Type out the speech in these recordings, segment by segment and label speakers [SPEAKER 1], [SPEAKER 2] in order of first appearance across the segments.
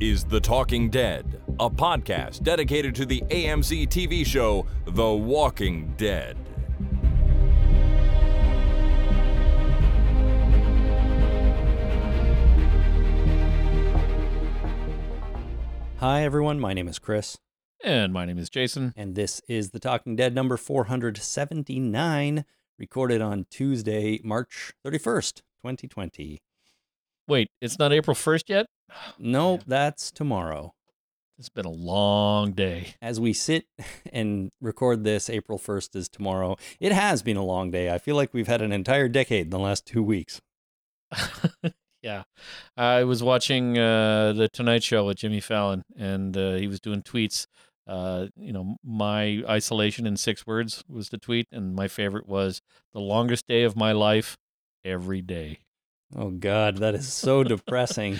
[SPEAKER 1] is The Talking Dead, a podcast dedicated to the AMC TV show The Walking Dead.
[SPEAKER 2] Hi, everyone. My name is Chris,
[SPEAKER 3] And my name is Jason.
[SPEAKER 2] and this is The Talking Dead number 479, recorded on Tuesday, March 31st, 2020.
[SPEAKER 3] Wait, it's not April 1st yet?
[SPEAKER 2] Nope, that's tomorrow.
[SPEAKER 3] It's been a long day.
[SPEAKER 2] As we sit and record this, April 1st is tomorrow. It has been a long day. I feel like we've had an entire decade in the last two weeks.
[SPEAKER 3] yeah. I was watching uh, The Tonight Show with Jimmy Fallon, and uh, he was doing tweets. Uh, you know, my isolation in six words was the tweet, and my favorite was the longest day of my life every day.
[SPEAKER 2] Oh God, that is so depressing.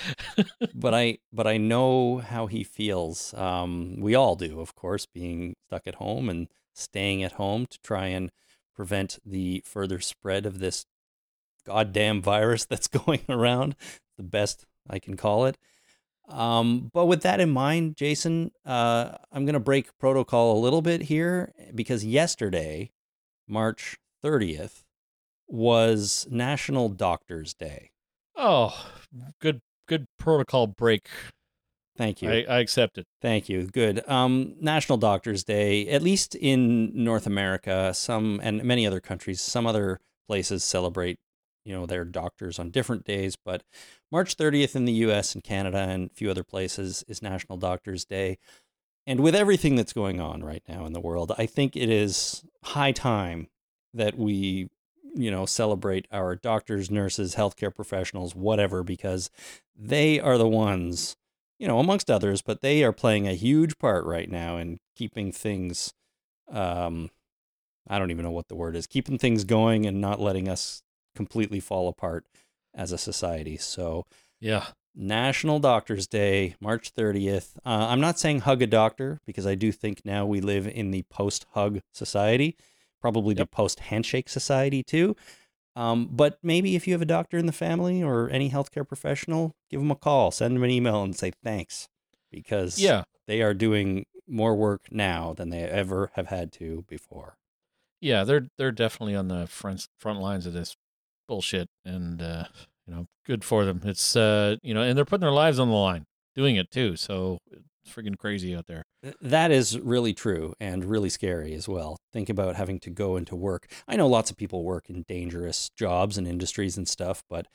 [SPEAKER 2] but I but I know how he feels. Um, we all do, of course, being stuck at home and staying at home to try and prevent the further spread of this goddamn virus that's going around. The best I can call it. Um, but with that in mind, Jason, uh, I'm going to break protocol a little bit here because yesterday, March 30th, was National Doctors Day.
[SPEAKER 3] Oh, good, good protocol break.
[SPEAKER 2] Thank you.
[SPEAKER 3] I, I accept it.
[SPEAKER 2] Thank you. Good. Um, National Doctors Day, at least in North America, some and many other countries, some other places celebrate, you know, their doctors on different days. But March 30th in the U.S. and Canada and a few other places is National Doctors Day. And with everything that's going on right now in the world, I think it is high time that we, you know, celebrate our doctors, nurses, healthcare professionals, whatever, because they are the ones you know, amongst others, but they are playing a huge part right now in keeping things, um, I don't even know what the word is, keeping things going and not letting us completely fall apart as a society. So,
[SPEAKER 3] Yeah.
[SPEAKER 2] National Doctors Day, March 30th. Uh, I'm not saying hug a doctor because I do think now we live in the post hug society, probably the post handshake society too. Um, but maybe if you have a doctor in the family or any healthcare professional, give them a call, send them an email, and say thanks because
[SPEAKER 3] Yeah.
[SPEAKER 2] they are doing more work now than they ever have had to before.
[SPEAKER 3] Yeah, they're they're definitely on the front front lines of this bullshit, and uh, you know, good for them. It's uh, you know, and they're putting their lives on the line doing it too. So it's freaking crazy out there.
[SPEAKER 2] That is really true and really scary as well. Think about having to go into work. I know lots of people work in dangerous jobs and industries and stuff, but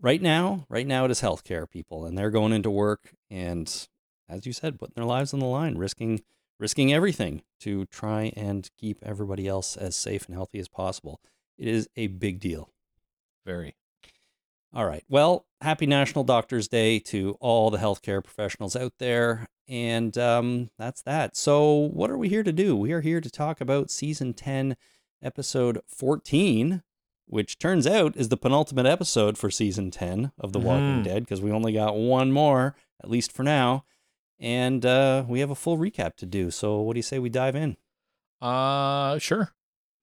[SPEAKER 2] right now, right now it is healthcare people and they're going into work and as you said, putting their lives on the line, risking risking everything to try and keep everybody else as safe and healthy as possible. It is a big deal.
[SPEAKER 3] Very.
[SPEAKER 2] All right. Well, happy National Doctors Day to all the healthcare professionals out there. And um, that's that. So, what are we here to do? We are here to talk about season 10, episode 14, which turns out is the penultimate episode for season 10 of The Walking
[SPEAKER 3] Mhm.
[SPEAKER 2] Dead because we only got one more, at least for now. And uh, we have a full recap to do. So, what do you say we dive in?
[SPEAKER 3] Uh, sure.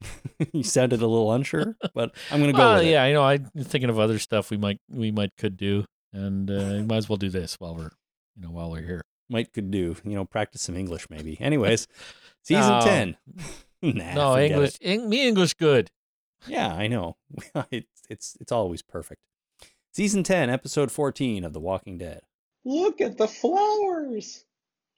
[SPEAKER 2] you sounded a little unsure, but I'm going to go
[SPEAKER 3] Well,
[SPEAKER 2] with it.
[SPEAKER 3] yeah, I know. I'm thinking of other stuff we might we might could do, and uh, might as well do this while we're you know while we're here.
[SPEAKER 2] Might could do. You know, practice some English maybe. Anyways, season
[SPEAKER 3] No.
[SPEAKER 2] ten. nah,
[SPEAKER 3] no English,
[SPEAKER 2] it.
[SPEAKER 3] Eng- me English good.
[SPEAKER 2] Yeah, I know. it's it's it's always perfect. Season ten, episode fourteen of The Walking Dead.
[SPEAKER 4] Look at the flowers.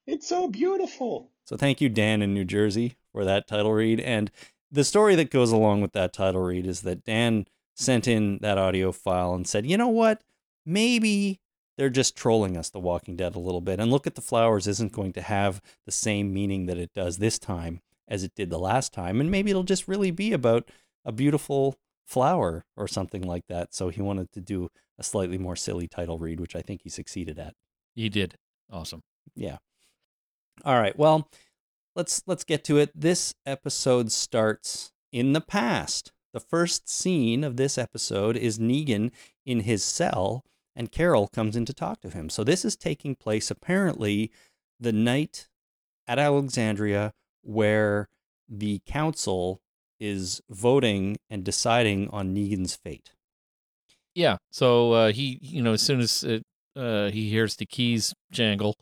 [SPEAKER 4] It's so beautiful.
[SPEAKER 2] So thank you, Dan in New Jersey, for that title read. And the story that goes along with that title read is that Dan sent in that audio file and said, you know what? Maybe they're just trolling us, The Walking Dead, a little bit. And Look at the Flowers isn't going to have the same meaning that it does this time as it did the last time. And maybe it'll just really be about a beautiful flower or something like that. So he wanted to do a slightly more silly title read, which I think he succeeded at.
[SPEAKER 3] He did awesome.
[SPEAKER 2] Yeah. All right. Well, let's let's get to it. This episode starts in the past. The first scene of this episode is Negan in his cell and Carol comes in to talk to him. So this is taking place apparently the night at Alexandria where the council is voting and deciding on Negan's fate.
[SPEAKER 3] Yeah. So uh, he, you know, as soon as uh, uh, he hears the keys jangle,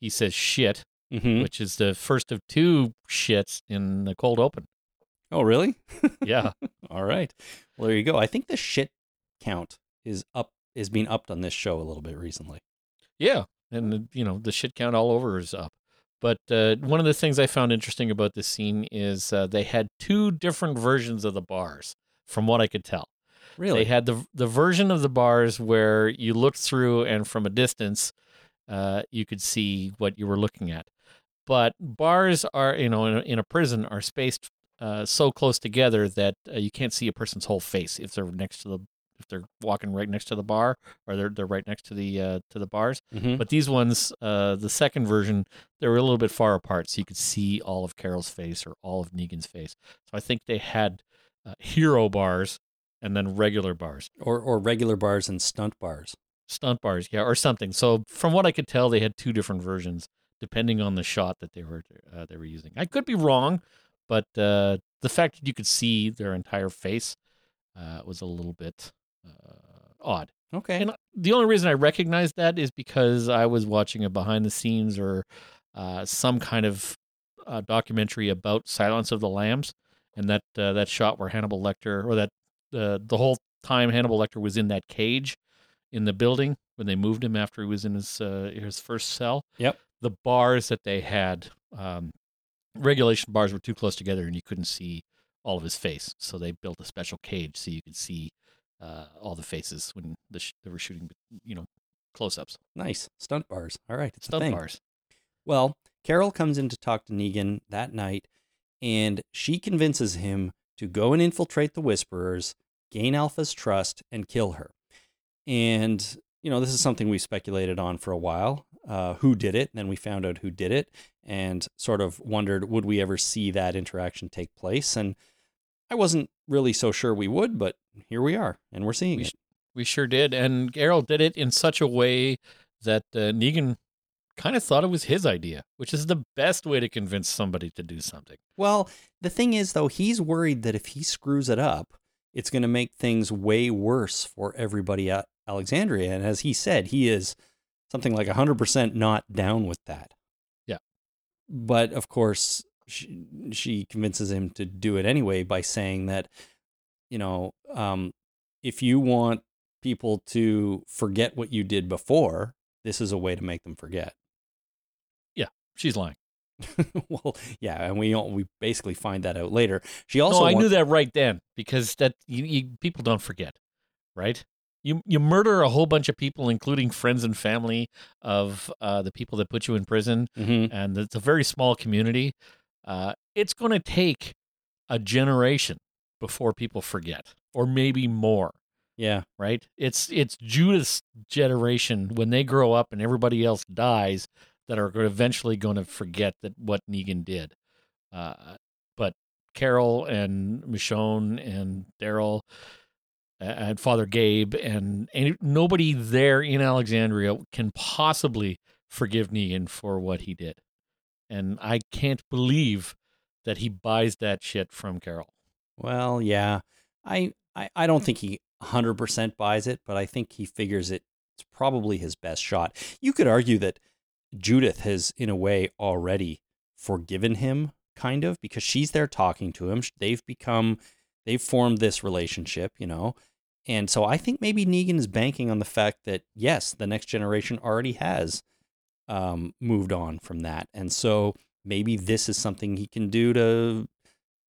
[SPEAKER 3] he says shit,
[SPEAKER 2] hmm
[SPEAKER 3] which is the first of two shits in the cold open.
[SPEAKER 2] Oh, really?
[SPEAKER 3] Yeah.
[SPEAKER 2] All right. Well, there you go. I think the shit count is up is being upped on this show a little bit recently.
[SPEAKER 3] Yeah, and you know the shit count all over is up. But uh, one of the things I found interesting about this scene is uh, they had two different versions of the bars, from what I could tell.
[SPEAKER 2] Really?
[SPEAKER 3] They had the the version of the bars where you looked through and from a distance, uh, you could see what you were looking at. But bars are, you know, in a, in a prison are spaced uh, so close together that uh, you can't see a person's whole face if they're next to the if they're walking right next to the bar or they're they're right next to the uh, to the bars.
[SPEAKER 2] Mhm.
[SPEAKER 3] But these ones, uh, the second version, they were a little bit far apart, so you could see all of Carol's face or all of Negan's face. So I think they had uh, hero bars and then regular bars,
[SPEAKER 2] or or regular bars and stunt bars.
[SPEAKER 3] stunt bars, yeah, or something. So from what I could tell, they had two different versions depending on the shot that they were uh, they were using. I could be wrong, but uh, the fact that you could see their entire face uh, was a little bit odd.
[SPEAKER 2] Okay.
[SPEAKER 3] And the only reason I recognize that is because I was watching a behind the scenes or uh, some kind of uh, documentary about Silence of the Lambs, and that uh, that shot where Hannibal Lecter, or that uh, the whole time Hannibal Lecter was in that cage in the building when they moved him after he was in his uh, his first cell.
[SPEAKER 2] Yep.
[SPEAKER 3] The bars that they had, um, regulation bars, were too close together, and you couldn't see all of his face. So they built a special cage so you could see uh, all the faces when the sh- they were shooting, you know, close-ups,
[SPEAKER 2] nice stunt bars. All right. It's
[SPEAKER 3] stunt bars.
[SPEAKER 2] Well, Carol comes in to talk to Negan that night, and she convinces him to go and infiltrate the Whisperers, gain Alpha's trust, and kill her. And, you know, this is something we speculated on for a while. Uh, who did it? And then we found out who did it and sort of wondered would we ever see that interaction take place? And I wasn't really so sure we would, but here we are, and we're seeing
[SPEAKER 3] We
[SPEAKER 2] it.
[SPEAKER 3] sh- We sure did, and Carol did it in such a way that uh, Negan kind of thought it was his idea, which is the best way to convince somebody to do something.
[SPEAKER 2] Well, the thing is, though, he's worried that if he screws it up, it's going to make things way worse for everybody at Alexandria. And as he said, he is something like 100% not down with that.
[SPEAKER 3] Yeah.
[SPEAKER 2] But of course, she, she convinces him to do it anyway by saying that, you know, um, if you want people to forget what you did before, this is a way to make them forget.
[SPEAKER 3] Yeah, she's lying.
[SPEAKER 2] well, yeah, and we we basically find that out later. She also
[SPEAKER 3] no, I
[SPEAKER 2] wa-
[SPEAKER 3] knew that right then because that you, you, people don't forget, right? You you murder a whole bunch of people, including friends and family of uh, the people that put you in prison,
[SPEAKER 2] Mhm.
[SPEAKER 3] and it's a very small community. Uh, it's going to take a generation before people forget, or maybe more.
[SPEAKER 2] Yeah,
[SPEAKER 3] right? It's it's Judith's generation when they grow up and everybody else dies that are eventually going to forget that what Negan did. Uh, but Carol and Michonne and Daryl and Father Gabe and, and nobody there in Alexandria can possibly forgive Negan for what he did. And I can't believe that he buys that shit from Carol.
[SPEAKER 2] Well, yeah. I, I, I don't think he 100% buys it, but I think he figures it, it's probably his best shot. You could argue that Judith has, in a way, already forgiven him, kind of, because she's there talking to him. They've become, they've formed this relationship, you know. And so I think maybe Negan is banking on the fact that, yes, the next generation already has um, moved on from that. And so maybe this is something he can do to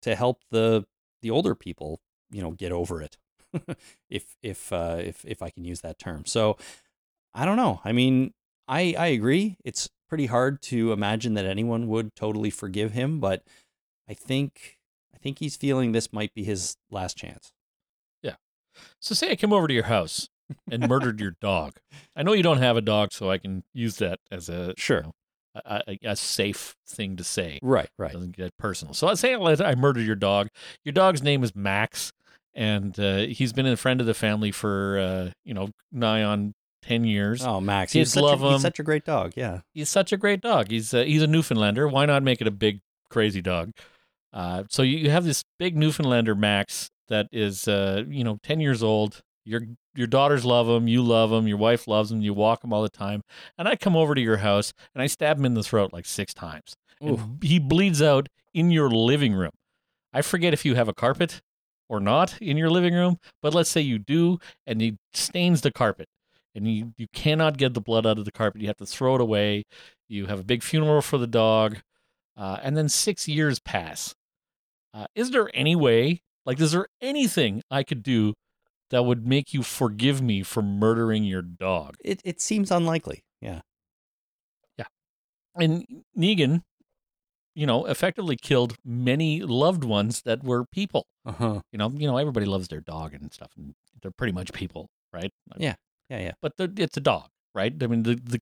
[SPEAKER 2] to help the the older people, you know, get over it. if if uh, if if I can use that term. So I don't know. I mean, I I agree. It's pretty hard to imagine that anyone would totally forgive him, but I think I think he's feeling this might be his last chance. Yeah.
[SPEAKER 3] So say I come over to your house and murdered your dog. I know you don't have a dog, so I can use that as a
[SPEAKER 2] Sure.
[SPEAKER 3] you know, a, a, a safe thing to say.
[SPEAKER 2] Right, right.
[SPEAKER 3] Doesn't get personal. So I say I murdered your dog. Your dog's name is Max, and uh, he's been a friend of the family for uh, you know nigh on ten years.
[SPEAKER 2] Oh, Max, he's such,
[SPEAKER 3] love
[SPEAKER 2] a,
[SPEAKER 3] him.
[SPEAKER 2] he's such a great dog. Yeah.
[SPEAKER 3] He's such a great dog. He's uh, he's a Newfoundlander. Why not make it a big crazy dog? Uh, so you you have this big Newfoundlander Max that is uh, you know ten years old, Your your daughters love him, you love him, your wife loves him, you walk him all the time. And I come over to your house and I stab him in the throat like six times. And he bleeds out in your living room. I forget if you have a carpet or not in your living room, but let's say you do, and he stains the carpet, and you, you cannot get the blood out of the carpet. You have to throw it away. You have a big funeral for the dog, uh, and then six years pass. Uh, is there any way, like, is there anything I could do that would make you forgive me for murdering your dog?
[SPEAKER 2] It it seems unlikely. Yeah. Yeah.
[SPEAKER 3] And Negan, you know, effectively killed many loved ones that were people.
[SPEAKER 2] Uh huh.
[SPEAKER 3] You know, you know, everybody loves their dog and stuff, and they're pretty much people, right?
[SPEAKER 2] Yeah. Yeah. Yeah.
[SPEAKER 3] But it's a dog, right? I mean, the, the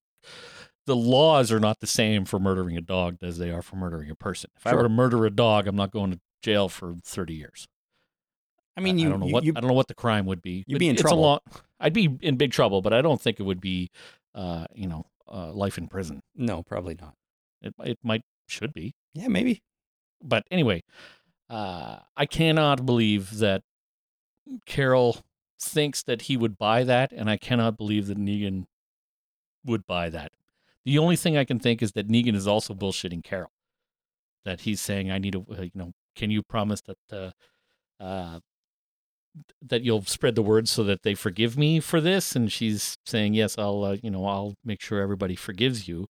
[SPEAKER 3] the laws are not the same for murdering a dog as they are for murdering a person. If I were to murder a dog, I'm not going to jail for 30 years.
[SPEAKER 2] I mean, you.
[SPEAKER 3] I don't know
[SPEAKER 2] you-
[SPEAKER 3] what
[SPEAKER 2] you-
[SPEAKER 3] I don't know what the crime would be.
[SPEAKER 2] You'd be in trouble.
[SPEAKER 3] Long, I'd be in big trouble, but I don't think it would be, uh, you know, uh, life in prison.
[SPEAKER 2] no, probably not.
[SPEAKER 3] It it might should be.
[SPEAKER 2] Yeah, maybe.
[SPEAKER 3] but anyway, uh, I cannot believe that Carol thinks that he would buy that, and I cannot believe that Negan would buy that. The only thing I can think is that Negan is also bullshitting Carol. That he's saying, "I need a, uh, you know, can you promise that, uh, uh, that you'll spread the word so that they forgive me for this?" And she's saying, "Yes, I'll, uh, you know, I'll make sure everybody forgives you."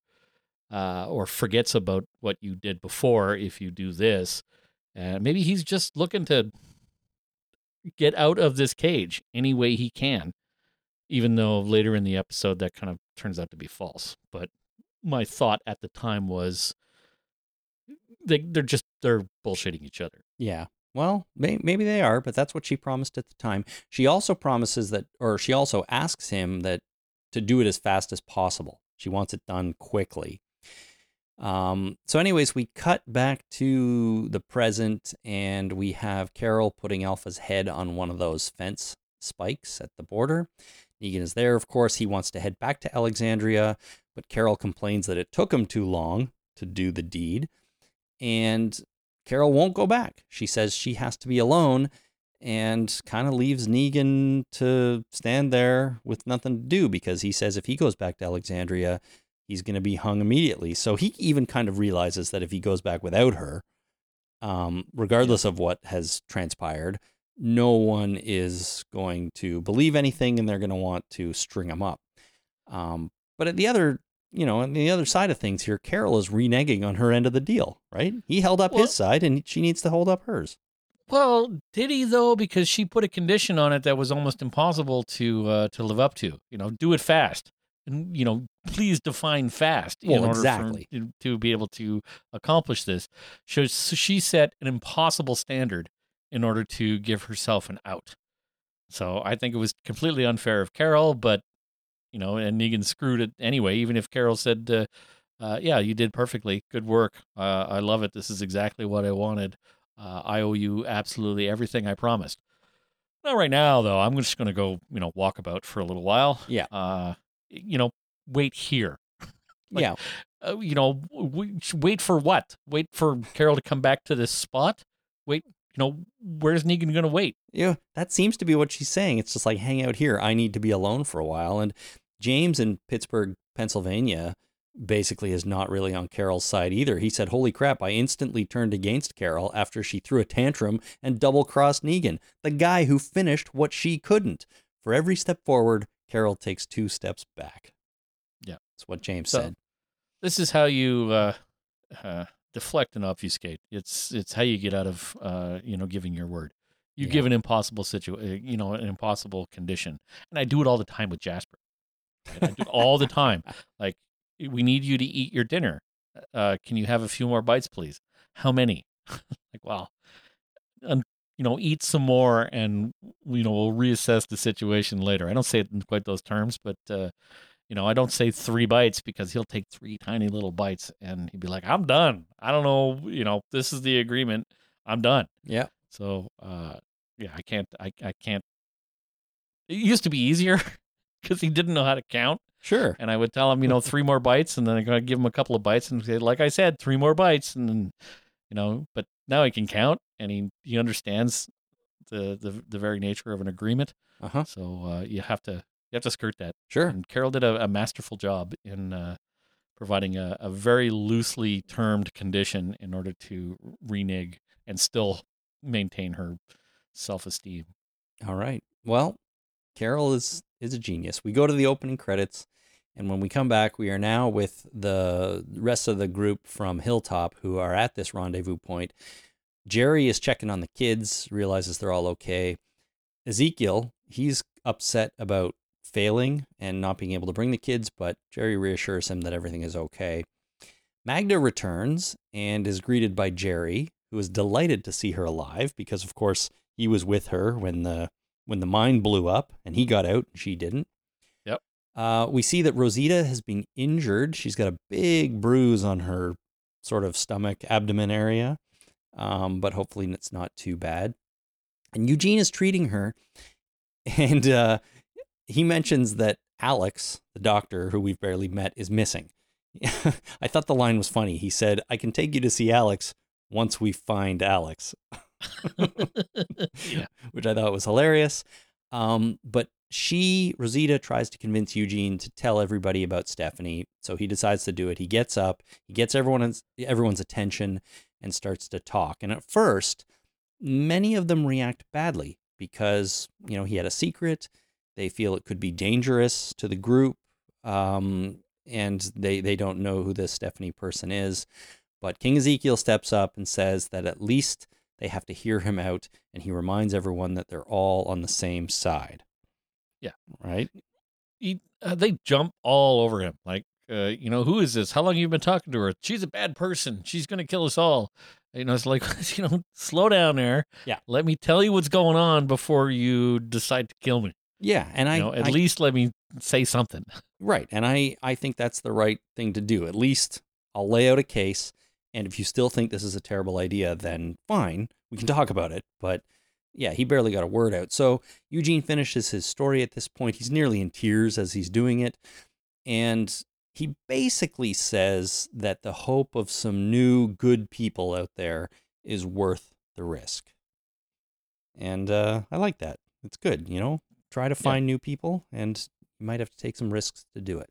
[SPEAKER 3] uh, or forgets about what you did before if you do this. And maybe he's just looking to get out of this cage any way he can, even though later in the episode that kind of turns out to be false. But my thought at the time was they, they're just they're bullshitting each other.
[SPEAKER 2] Yeah. Well, may, maybe they are, but that's what she promised at the time. She also promises that, or she also asks him that to do it as fast as possible. She wants it done quickly. Um, so, anyways, we cut back to the present, and we have Carol putting Alpha's head on one of those fence spikes at the border. Negan is there, of course. He wants to head back to Alexandria, but Carol complains that it took him too long to do the deed. And Carol won't go back. She says she has to be alone and kind of leaves Negan to stand there with nothing to do because he says if he goes back to Alexandria, he's going to be hung immediately. So he even kind of realizes that if he goes back without her, um, regardless of what has transpired, no one is going to believe anything and they're going to want to string him up. Um, but at the other, you know, on the other side of things here, Carol is reneging on her end of the deal, right? He held up
[SPEAKER 3] Well-
[SPEAKER 2] his side and she needs to hold up hers.
[SPEAKER 3] Well, did he though? Because she put a condition on it that was almost impossible to uh, to live up to. You know, do it fast, and you know, please define fast in
[SPEAKER 2] Well,
[SPEAKER 3] order
[SPEAKER 2] exactly.
[SPEAKER 3] for, to, to be able to accomplish this. So, so she set an impossible standard in order to give herself an out. So I think it was completely unfair of Carol, but you know, and Negan screwed it anyway. Even if Carol said, uh, uh, "Yeah, you did perfectly, good work, uh, I love it. This is exactly what I wanted." Uh, I owe you absolutely everything I promised. Not right now, though. I'm just going to go, you know, walk about for a little while.
[SPEAKER 2] Yeah.
[SPEAKER 3] Uh, you know, wait here. Like,
[SPEAKER 2] yeah.
[SPEAKER 3] Uh, you know, wait for what? Wait for Carol to come back to this spot? Wait, you know, where's Negan going to wait?
[SPEAKER 2] Yeah, that seems to be what she's saying. It's just like hang out here. I need to be alone for a while. And James in Pittsburgh, Pennsylvania, basically is not really on Carol's side either. He said, "Holy crap! I instantly turned against Carol after she threw a tantrum and double crossed Negan, the guy who finished what she couldn't. For every step forward, Carol takes two steps back."
[SPEAKER 3] Yeah.
[SPEAKER 2] that's what James
[SPEAKER 3] So-
[SPEAKER 2] said.
[SPEAKER 3] This is how you uh, uh, deflect and obfuscate. It's it's how you get out of uh, you know giving your word. You
[SPEAKER 2] Yeah.
[SPEAKER 3] give an impossible situation, you know, an impossible condition, and I do it all the time with Jasper. I do all the time. Like, we need you to eat your dinner. Uh, can you have a few more bites, please? How many? like, wow. And, you know, eat some more, and you know, we'll reassess the situation later. I don't say it in quite those terms, but uh, you know, I don't say three bites because he'll take three tiny little bites, and he'd be like, "I'm done. I don't know. You know, this is the agreement. I'm done."
[SPEAKER 2] Yeah,
[SPEAKER 3] So, uh, yeah, I can't, I, I can't. It used to be easier because he didn't know how to count,
[SPEAKER 2] sure.
[SPEAKER 3] and I would tell him, you know, three more bites, and then I gotta give him a couple of bites, and say, like I said, three more bites, and then, you know, but now he can count, and he he understands the the the very nature of an agreement.
[SPEAKER 2] Uh huh.
[SPEAKER 3] So uh, you have to you have to skirt that.
[SPEAKER 2] Sure.
[SPEAKER 3] And Carol did a, a masterful job in uh, providing a, a very loosely termed condition in order to renege and still maintain her self esteem.
[SPEAKER 2] All right. Well, Carol is is a genius. We go to the opening credits, and when we come back, we are now with the rest of the group from Hilltop who are at this rendezvous point. Jerry is checking on the kids, realizes they're all okay. Ezekiel, he's upset about failing and not being able to bring the kids, but Jerry reassures him that everything is okay. Magna returns and is greeted by Jerry, who is delighted to see her alive because, of course, he was with her when the when the mine blew up and he got out and she didn't.
[SPEAKER 3] Yep.
[SPEAKER 2] Uh, we see that Rosita has been injured. She's got a big bruise on her sort of stomach, abdomen area, um, but hopefully it's not too bad. And Eugene is treating her, and uh, he mentions that Alex, the doctor who we've barely met, is missing. I thought the line was funny. He said, I can take you to see Alex once we find Alex,
[SPEAKER 3] Yeah.
[SPEAKER 2] which I thought was hilarious. Um, but she, Rosita, tries to convince Eugene to tell everybody about Stephanie. So he decides to do it. He gets up, he gets everyone's, everyone's attention and starts to talk. And at first, many of them react badly because, you know, he had a secret. They feel it could be dangerous to the group. Um, and they, they don't know who this Stephanie person is. But King Ezekiel steps up and says that at least they have to hear him out. And he reminds everyone that they're all on the same side.
[SPEAKER 3] Yeah.
[SPEAKER 2] Right?
[SPEAKER 3] he, uh, they jump all over him. Like, uh, you know, who is this? How long have you been talking to her? She's a bad person. She's going to kill us all. You know, it's like, you know, slow down there.
[SPEAKER 2] Yeah.
[SPEAKER 3] Let me tell you what's going on before you decide to kill me.
[SPEAKER 2] Yeah. And I,
[SPEAKER 3] you know, at
[SPEAKER 2] I-
[SPEAKER 3] least let me say something.
[SPEAKER 2] Right. And I, I think that's the right thing to do. At least I'll lay out a case. And if you still think this is a terrible idea, then fine, we can talk about it. But yeah, he barely got a word out. So Eugene finishes his story at this point. He's nearly in tears as he's doing it. And he basically says that the hope of some new good people out there is worth the risk. And uh, I like that. It's good, you know? Try to find new people, and you might have to take some risks to do it.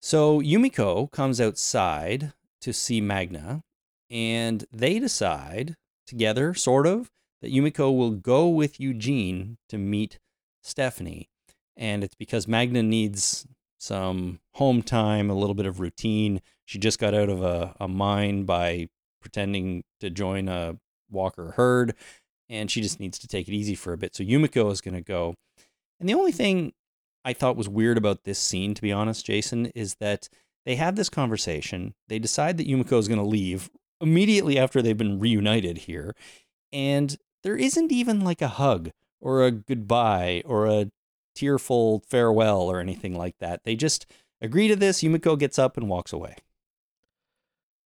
[SPEAKER 2] So Yumiko comes outside to see Magna, and they decide together, sort of, that Yumiko will go with Eugene to meet Stephanie. And it's because Magna needs some home time, a little bit of routine. She just got out of a, a mine by pretending to join a walker herd, and she just needs to take it easy for a bit. So Yumiko is going to go. And the only thing I thought was weird about this scene, to be honest, Jason, is that they have this conversation. They decide that Yumiko is going to leave immediately after they've been reunited here. And there isn't even like a hug or a goodbye or a tearful farewell or anything like that. They just agree to this. Yumiko gets up and walks away.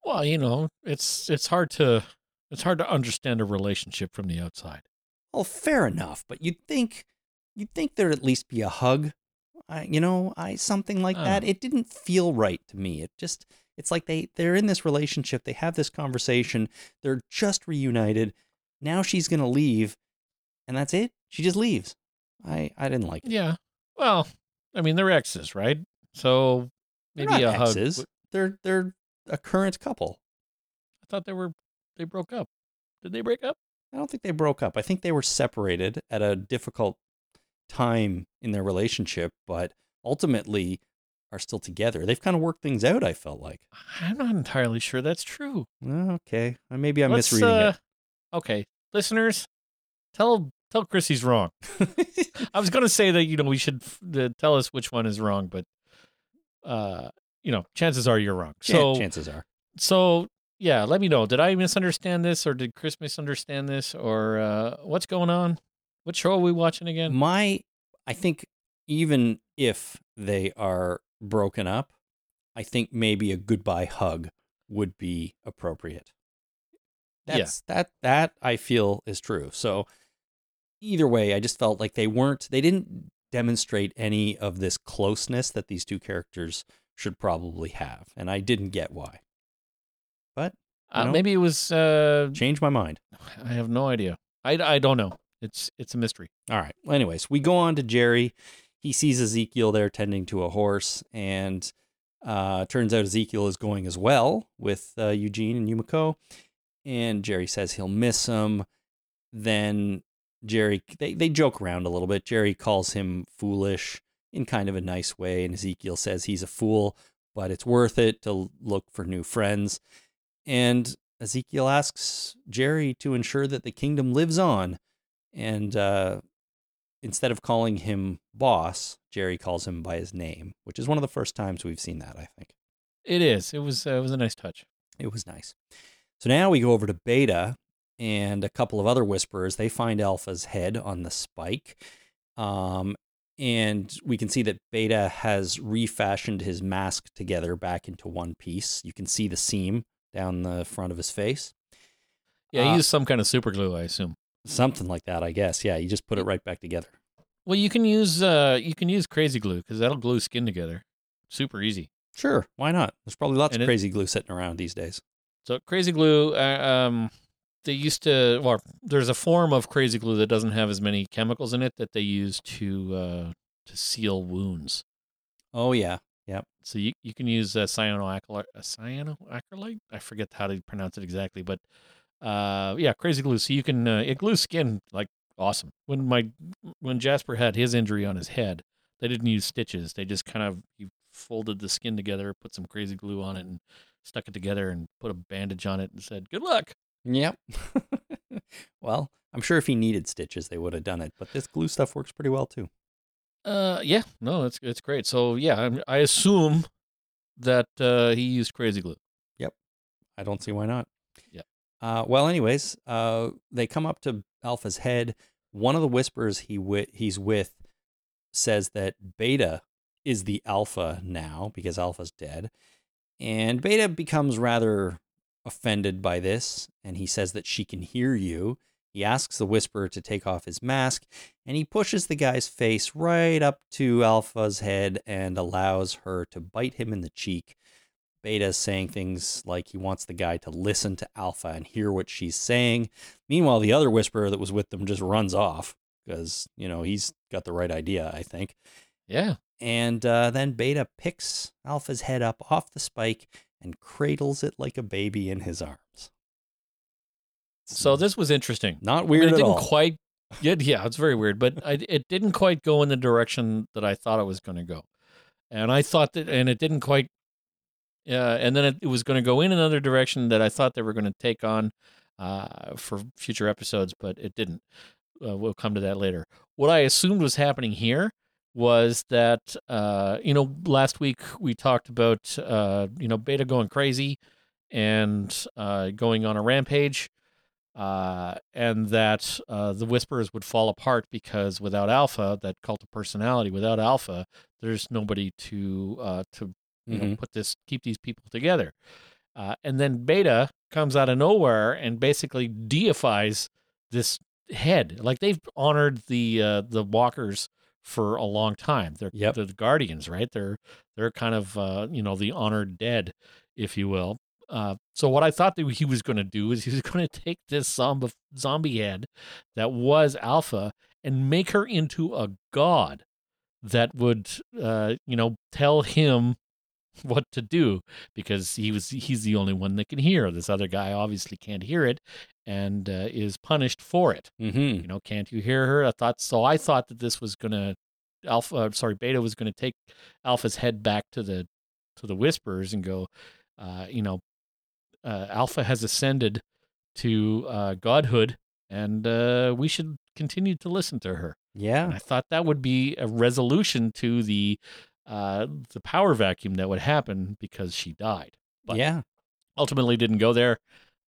[SPEAKER 3] Well, you know, it's it's hard to it's hard to understand a relationship from the outside.
[SPEAKER 2] Well, fair enough, but you'd think you'd think there'd at least be a hug. I, you know, I something like
[SPEAKER 3] Oh.
[SPEAKER 2] that. It didn't feel right to me. It just it's like they they're in this relationship. They have this conversation. They're just reunited. Now she's gonna leave, and that's it. She just leaves. I I didn't like it.
[SPEAKER 3] Yeah. Well, I mean, they're exes, right? So
[SPEAKER 2] They're
[SPEAKER 3] maybe
[SPEAKER 2] not
[SPEAKER 3] a hug.
[SPEAKER 2] exes.
[SPEAKER 3] would-
[SPEAKER 2] They're they're a current couple.
[SPEAKER 3] I thought they were they broke up. Did they break up?
[SPEAKER 2] I don't think they broke up. I think they were separated at a difficult time in their relationship, but ultimately are still together. They've kind of worked things out, I felt like.
[SPEAKER 3] I'm not entirely sure that's true.
[SPEAKER 2] Oh, Okay. Uh, Maybe I'm
[SPEAKER 3] Let's,
[SPEAKER 2] misreading
[SPEAKER 3] uh, Okay, listeners, tell tell Chris he's wrong. I was going to say that you know we should uh, tell us which one is wrong, but uh, you know, chances are you're wrong.
[SPEAKER 2] so
[SPEAKER 3] So
[SPEAKER 2] chances are.
[SPEAKER 3] so yeah, let me know. Did I misunderstand this, or did Chris misunderstand this, or uh, what's going on? What show are we watching again?
[SPEAKER 2] My I think even if they are broken up, I think maybe a goodbye hug would be appropriate.
[SPEAKER 3] Yeah.
[SPEAKER 2] That's that that I feel is true. So either way, I just felt like they weren't they didn't demonstrate any of this closeness that these two characters should probably have, and I didn't get why. But
[SPEAKER 3] Uh,
[SPEAKER 2] know?
[SPEAKER 3] maybe it was. Uh,
[SPEAKER 2] change my mind.
[SPEAKER 3] I have no idea. I, I don't know. It's it's a mystery.
[SPEAKER 2] All right. Well, anyways, we go on to Jerry. He sees Ezekiel there tending to a horse, and uh, turns out Ezekiel is going as well with uh, Eugene and Yumiko. And Jerry says he'll miss him. Then Jerry, they, they joke around a little bit. Jerry calls him foolish in kind of a nice way, and Ezekiel says he's a fool, but it's worth it to look for new friends. And Ezekiel asks Jerry to ensure that the kingdom lives on. And uh, instead of calling him boss, Jerry calls him by his name, which is one of the first times we've seen that, I think.
[SPEAKER 3] It is. It was uh, it was a nice touch.
[SPEAKER 2] It was nice. So now we go over to Beta and a couple of other whisperers. They find Alpha's head on the spike. Um, and we can see that Beta has refashioned his mask together back into one piece. You can see the seam down the front of his face.
[SPEAKER 3] Yeah, he
[SPEAKER 2] Uh,
[SPEAKER 3] used some kind of super glue, I assume.
[SPEAKER 2] Something like that, I guess. Yeah, you just put it right back together.
[SPEAKER 3] Well, you can use uh you can use crazy glue because that'll glue skin together. Super easy.
[SPEAKER 2] Sure, why not? There's probably lots
[SPEAKER 3] And
[SPEAKER 2] of
[SPEAKER 3] it-
[SPEAKER 2] crazy glue sitting around these days.
[SPEAKER 3] So crazy glue, uh, um, they used to. Well, there's a form of crazy glue that doesn't have as many chemicals in it that they use to uh, to seal wounds.
[SPEAKER 2] Oh yeah, Yep.
[SPEAKER 3] So you, you can use uh, cyanoacrylate, uh, cyanoacrylate. I forget how to pronounce it exactly, but uh, yeah, crazy glue. So you can uh, it glues skin like awesome. When my when Jasper had his injury on his head, they didn't use stitches. They just kind of you folded the skin together, put some crazy glue on it, and stuck it together, and put a bandage on it, and said, "Good luck."
[SPEAKER 2] Yep. well, I'm sure if he needed stitches, they would have done it. But this glue stuff works pretty well too.
[SPEAKER 3] Uh, yeah, no, it's it's great. So yeah, I'm, I assume that uh, he used crazy glue. Yep.
[SPEAKER 2] I don't see why not. Uh, well, anyways, uh, they come up to Alpha's head. One of the whispers he wi- he's with says that Beta is the Alpha now because Alpha's dead, and Beta becomes rather offended by this, and he says that she can hear you. He asks the whisperer to take off his mask, and he pushes the guy's face right up to Alpha's head and allows her to bite him in the cheek. Beta's saying things like he wants the guy to listen to Alpha and hear what she's saying. Meanwhile, the other whisperer that was with them just runs off because, you know, he's got the right idea, I think.
[SPEAKER 3] Yeah,
[SPEAKER 2] And uh, then Beta picks Alpha's head up off the spike and cradles it like a baby in his arms.
[SPEAKER 3] So this was interesting.
[SPEAKER 2] Not
[SPEAKER 3] I mean,
[SPEAKER 2] weird
[SPEAKER 3] it
[SPEAKER 2] at
[SPEAKER 3] didn't
[SPEAKER 2] all.
[SPEAKER 3] quite. Yeah, yeah, it's very weird, but I, it didn't quite go in the direction that I thought it was going to go, and I thought that, and it didn't quite. Uh, and then it, it was going to go in another direction that I thought they were going to take on uh, for future episodes, but it didn't. Uh, we'll come to that later. What I assumed was happening here was that uh, you know last week we talked about uh, you know Beta going crazy and uh, going on a rampage uh, and that uh, the Whisperers would fall apart because without Alpha, that cult of personality, without Alpha, there's nobody to to you know
[SPEAKER 2] Mhm.
[SPEAKER 3] put this keep these people together. Uh, and then Beta comes out of nowhere and basically deifies this head. Like they've honored the uh, the Walkers for a long time. They're
[SPEAKER 2] Yep.
[SPEAKER 3] the guardians, right? They're they're kind of uh, you know the honored dead, if you will. Uh, so what I thought that he was going to do is he was going to take this zombie zombie head that was Alpha and make her into a god that would, uh, you know, tell him what to do because he was he's the only one that can hear. This other guy obviously can't hear it and uh, is punished for it.
[SPEAKER 2] Mm-hmm.
[SPEAKER 3] You know, can't you hear her? I thought so. I thought that this was gonna Alpha. uh, Sorry, Beta was gonna take Alpha's head back to the to the Whisperers and go. Uh, you know, uh, Alpha has ascended to uh, godhood, and uh, we should continue to listen to her. And
[SPEAKER 2] Yeah.
[SPEAKER 3] I thought that would be a resolution to the uh, the power vacuum that would happen because she died. But
[SPEAKER 2] yeah.
[SPEAKER 3] ultimately didn't go there.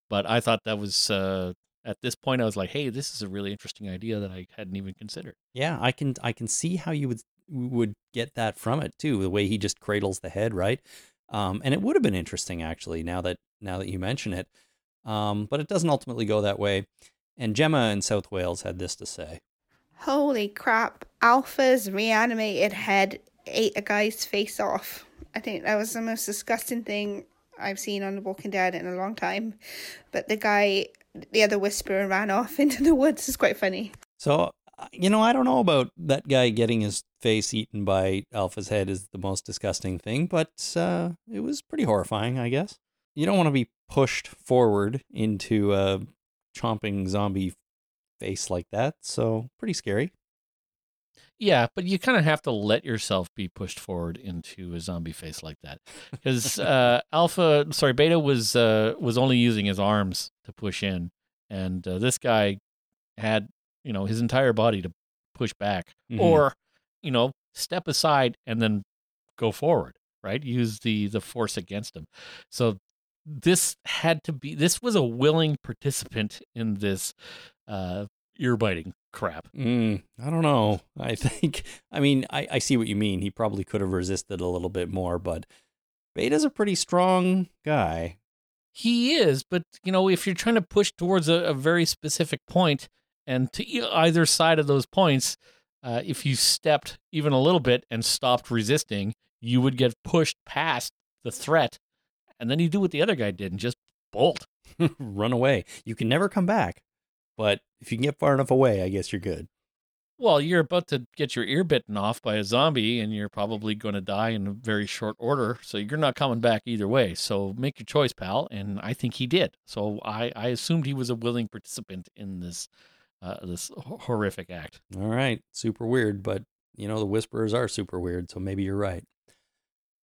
[SPEAKER 3] But I thought that was uh, at this point I was like, hey, this is a really interesting idea that I hadn't even considered.
[SPEAKER 2] Yeah, I can I can see how you would would get that from it too. The way he just cradles the head, right? Um, and it would have been interesting actually. Now that now that you mention it, um, but it doesn't ultimately go that way. And Gemma in South Wales had this to say.
[SPEAKER 5] Holy crap. Alpha's reanimated head ate a guy's face off. I think that was the most disgusting thing I've seen on The Walking Dead in a long time. But the guy, the other whisperer, ran off into the woods is quite funny.
[SPEAKER 2] So, you know, I don't know about that guy getting his face eaten by Alpha's head is the most disgusting thing, but uh, it was pretty horrifying, I guess. You don't want to be pushed forward into a chomping zombie face like that, so pretty scary.
[SPEAKER 3] Yeah, but you kind of have to let yourself be pushed forward into a zombie face like that, because uh, Alpha, sorry, Beta was uh, was only using his arms to push in, and uh, this guy had you know his entire body to push back,
[SPEAKER 2] Mhm.
[SPEAKER 3] or you know step aside and then go forward, right? Use the the force against him. So this had to be this was a willing participant in this uh, ear biting crap.
[SPEAKER 2] Mm, I don't know. I think, I mean, I, I see what you mean. He probably could have resisted a little bit more, but Beta's a pretty strong guy.
[SPEAKER 3] He is, but you know, if you're trying to push towards a, a very specific point, and to either side of those points, uh, if you stepped even a little bit and stopped resisting, you would get pushed past the threat, and then you do what the other guy did and just bolt.
[SPEAKER 2] Run away. You can never come back, but if you can get far enough away, I guess you're good.
[SPEAKER 3] Well, you're about to get your ear bitten off by a zombie, and you're probably going to die in a very short order. So you're not coming back either way. So make your choice, pal. And I think he did. So I, I assumed he was a willing participant in this uh, this horrific act.
[SPEAKER 2] All right. Super weird, but you know, the whisperers are super weird, so maybe you're right.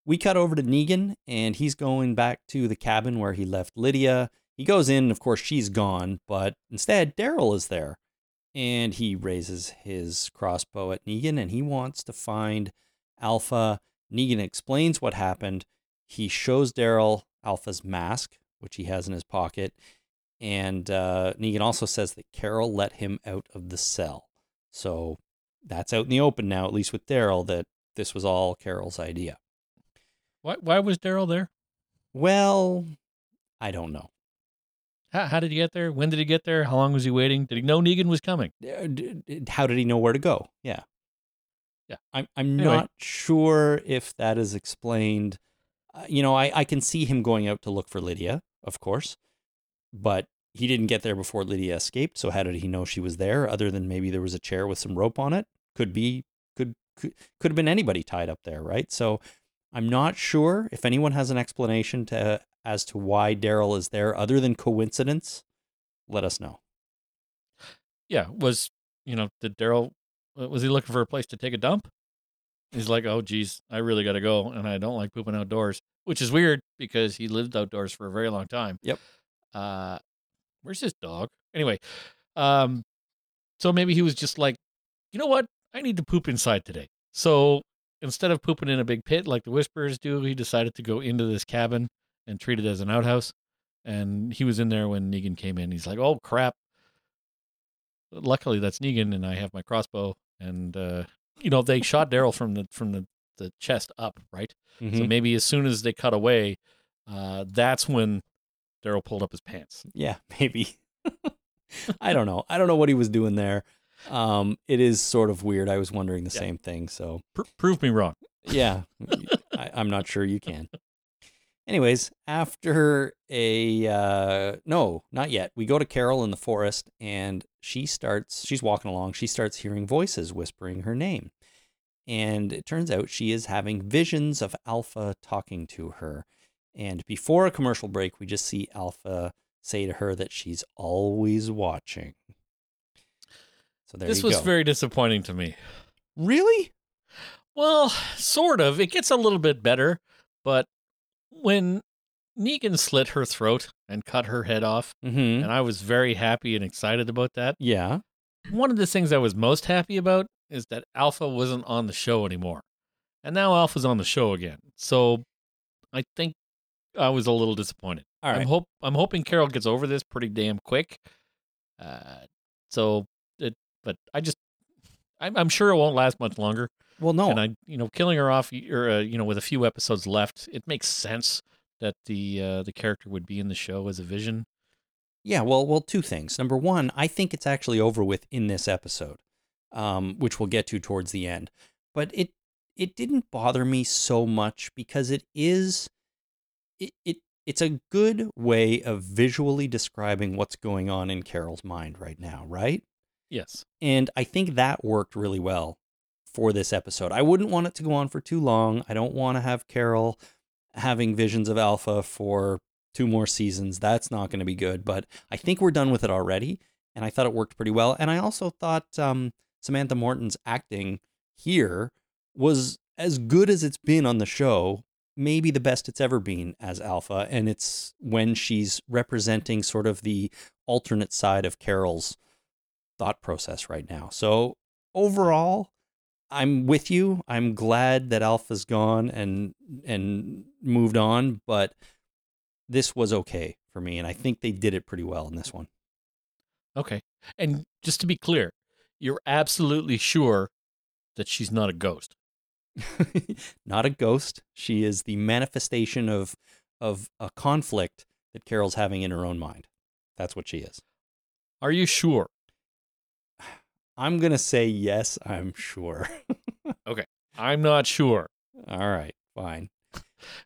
[SPEAKER 2] We cut over to Negan, and he's going back to the cabin where he left Lydia. He goes in, of course, she's gone, but instead, Daryl is there. And he raises his crossbow at Negan, and he wants to find Alpha. Negan explains what happened. He shows Daryl Alpha's mask, which he has in his pocket. And uh, Negan also says that Carol let him out of the cell. So that's out in the open now, at least with Daryl, that this was all Carol's idea.
[SPEAKER 3] Why, why was Daryl there?
[SPEAKER 2] Well, I don't know.
[SPEAKER 3] How, how did he get there? When did he get there? How long was he waiting? Did he know Negan was coming?
[SPEAKER 2] Uh, How did he know where to go? Yeah.
[SPEAKER 3] Yeah.
[SPEAKER 2] I'm, I'm
[SPEAKER 3] Anyway.
[SPEAKER 2] not sure if that is explained. Uh, you know, I, I can see him going out to look for Lydia, of course, but he didn't get there before Lydia escaped. So how did he know she was there other than maybe there was a chair with some rope on it? Could be, could, could, could have been anybody tied up there, right? So I'm not sure if anyone has an explanation to as to why Daryl is there other than coincidence. Let us know.
[SPEAKER 3] Yeah, was you know did Daryl uh, was he looking for a place to take a dump? He's like, oh geez, I really got to go, and I don't like pooping outdoors, which is weird because he lived outdoors for a very long time.
[SPEAKER 2] Yep.
[SPEAKER 3] Uh, where's his dog? Anyway, um, so maybe he was just like, you know what, I need to poop inside today. So instead of pooping in a big pit like the Whisperers do, he decided to go into this cabin and treat it as an outhouse. And he was in there when Negan came in. He's like, oh crap, luckily that's Negan and I have my crossbow and uh you know they shot Daryl from the from the the chest up, right? So
[SPEAKER 2] Mhm.
[SPEAKER 3] maybe as soon as they cut away, uh that's when Daryl pulled up his pants.
[SPEAKER 2] Yeah, maybe. I don't know. I don't know what he was doing there. Um, it is sort of weird. I was wondering the
[SPEAKER 3] Yeah.
[SPEAKER 2] same thing. So
[SPEAKER 3] Pr- prove me wrong.
[SPEAKER 2] yeah, I, I'm not sure you can. Anyways, after a uh, no, not yet. We go to Carol in the forest, and she starts. She's walking along. She starts hearing voices whispering her name, and it turns out she is having visions of Alpha talking to her. And before a commercial break, we just see Alpha say to her that she's always watching. So there
[SPEAKER 3] this was
[SPEAKER 2] go.
[SPEAKER 3] very disappointing to me.
[SPEAKER 2] really.
[SPEAKER 3] Well, sort of. It gets a little bit better, but when Negan slit her throat and cut her head off,
[SPEAKER 2] Mm-hmm.
[SPEAKER 3] and I was very happy and excited about that.
[SPEAKER 2] Yeah.
[SPEAKER 3] One of the things I was most happy about is that Alpha wasn't on the show anymore. And now Alpha's on the show again. So I think I was a little disappointed.
[SPEAKER 2] All right.
[SPEAKER 3] I'm hope I'm hoping Carol gets over this pretty damn quick. Uh, so it, but I just I'm, I'm sure it won't last much longer.
[SPEAKER 2] Well, no.
[SPEAKER 3] And I, you know, killing her off, or uh, you know, with a few episodes left, it makes sense that the uh, the character would be in the show as a vision.
[SPEAKER 2] Yeah, well, well, two things. Number one, I think it's actually over with in this episode, um, which we'll get to towards the end. But it it didn't bother me so much because it is it, it it's a good way of visually describing what's going on in Carol's mind right now, right?
[SPEAKER 3] Yes.
[SPEAKER 2] And I think that worked really well for this episode. I wouldn't want it to go on for too long. I don't want to have Carol having visions of Alpha for two more seasons. That's not going to be good. But I think we're done with it already. And I thought it worked pretty well. And I also thought um, Samantha Morton's acting here was as good as it's been on the show, maybe the best it's ever been as Alpha. And it's when she's representing sort of the alternate side of Carol's thought process right now. So overall, I'm with you. I'm glad that Alpha's gone and and moved on, but this was okay for me, and I think they did it pretty well in this one.
[SPEAKER 3] Okay. And just to be clear, you're absolutely sure that she's not a ghost.
[SPEAKER 2] not a ghost. She is the manifestation of of a conflict that Carol's having in her own mind. That's what she is.
[SPEAKER 3] Are you sure?
[SPEAKER 2] I'm going to say yes, I'm sure. Okay.
[SPEAKER 3] I'm not sure.
[SPEAKER 2] All right, fine.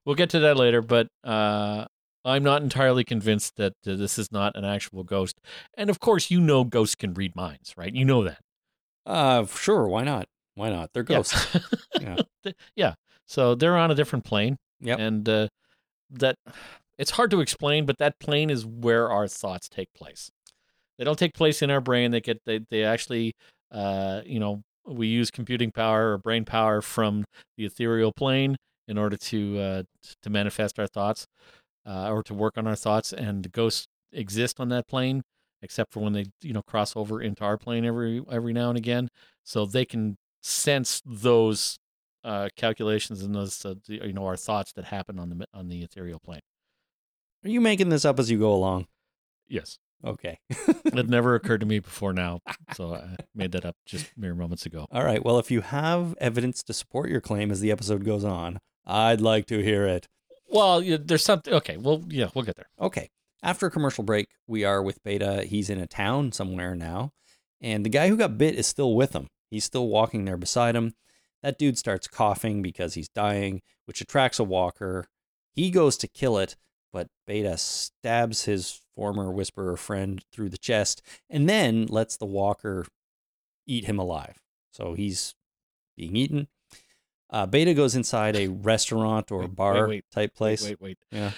[SPEAKER 3] We'll get to that later, but uh, I'm not entirely convinced that uh, this is not an actual ghost. And of course, you know ghosts can read minds, right? You know that.
[SPEAKER 2] Uh sure, why not? Why not? They're ghosts.
[SPEAKER 3] Yeah.
[SPEAKER 2] Yeah.
[SPEAKER 3] yeah. So they're on a different plane.
[SPEAKER 2] Yeah.
[SPEAKER 3] And uh, that it's hard to explain, but that plane is where our thoughts take place. They don't take place in our brain. They get they they actually uh, you know we use computing power or brain power from the ethereal plane in order to uh, to manifest our thoughts uh, or to work on our thoughts. And ghosts exist on that plane, except for when they you know cross over into our plane every every now and again. So they can sense those uh, calculations and those uh, the- you know our thoughts that happen on the on the ethereal plane.
[SPEAKER 2] Are you making this up as you go along?
[SPEAKER 3] Yes,
[SPEAKER 2] Okay.
[SPEAKER 3] it never occurred to me before now, so I made that up just mere moments ago.
[SPEAKER 2] All right. Well, if you have evidence to support your claim as the episode goes on, I'd like to hear it.
[SPEAKER 3] Well, there's something. Okay, well, yeah, we'll get there.
[SPEAKER 2] Okay. After a commercial break, we are with Beta. He's in a town somewhere now, and the guy who got bit is still with him. He's still walking there beside him. That dude starts coughing because he's dying, which attracts a walker. He goes to kill it, but Beta stabs his former Whisperer friend through the chest and then lets the walker eat him alive. So he's being eaten. Uh, Beta goes inside a restaurant or
[SPEAKER 3] Wait, wait,
[SPEAKER 2] bar
[SPEAKER 3] wait,
[SPEAKER 2] type place.
[SPEAKER 3] Wait, wait.
[SPEAKER 2] Yeah.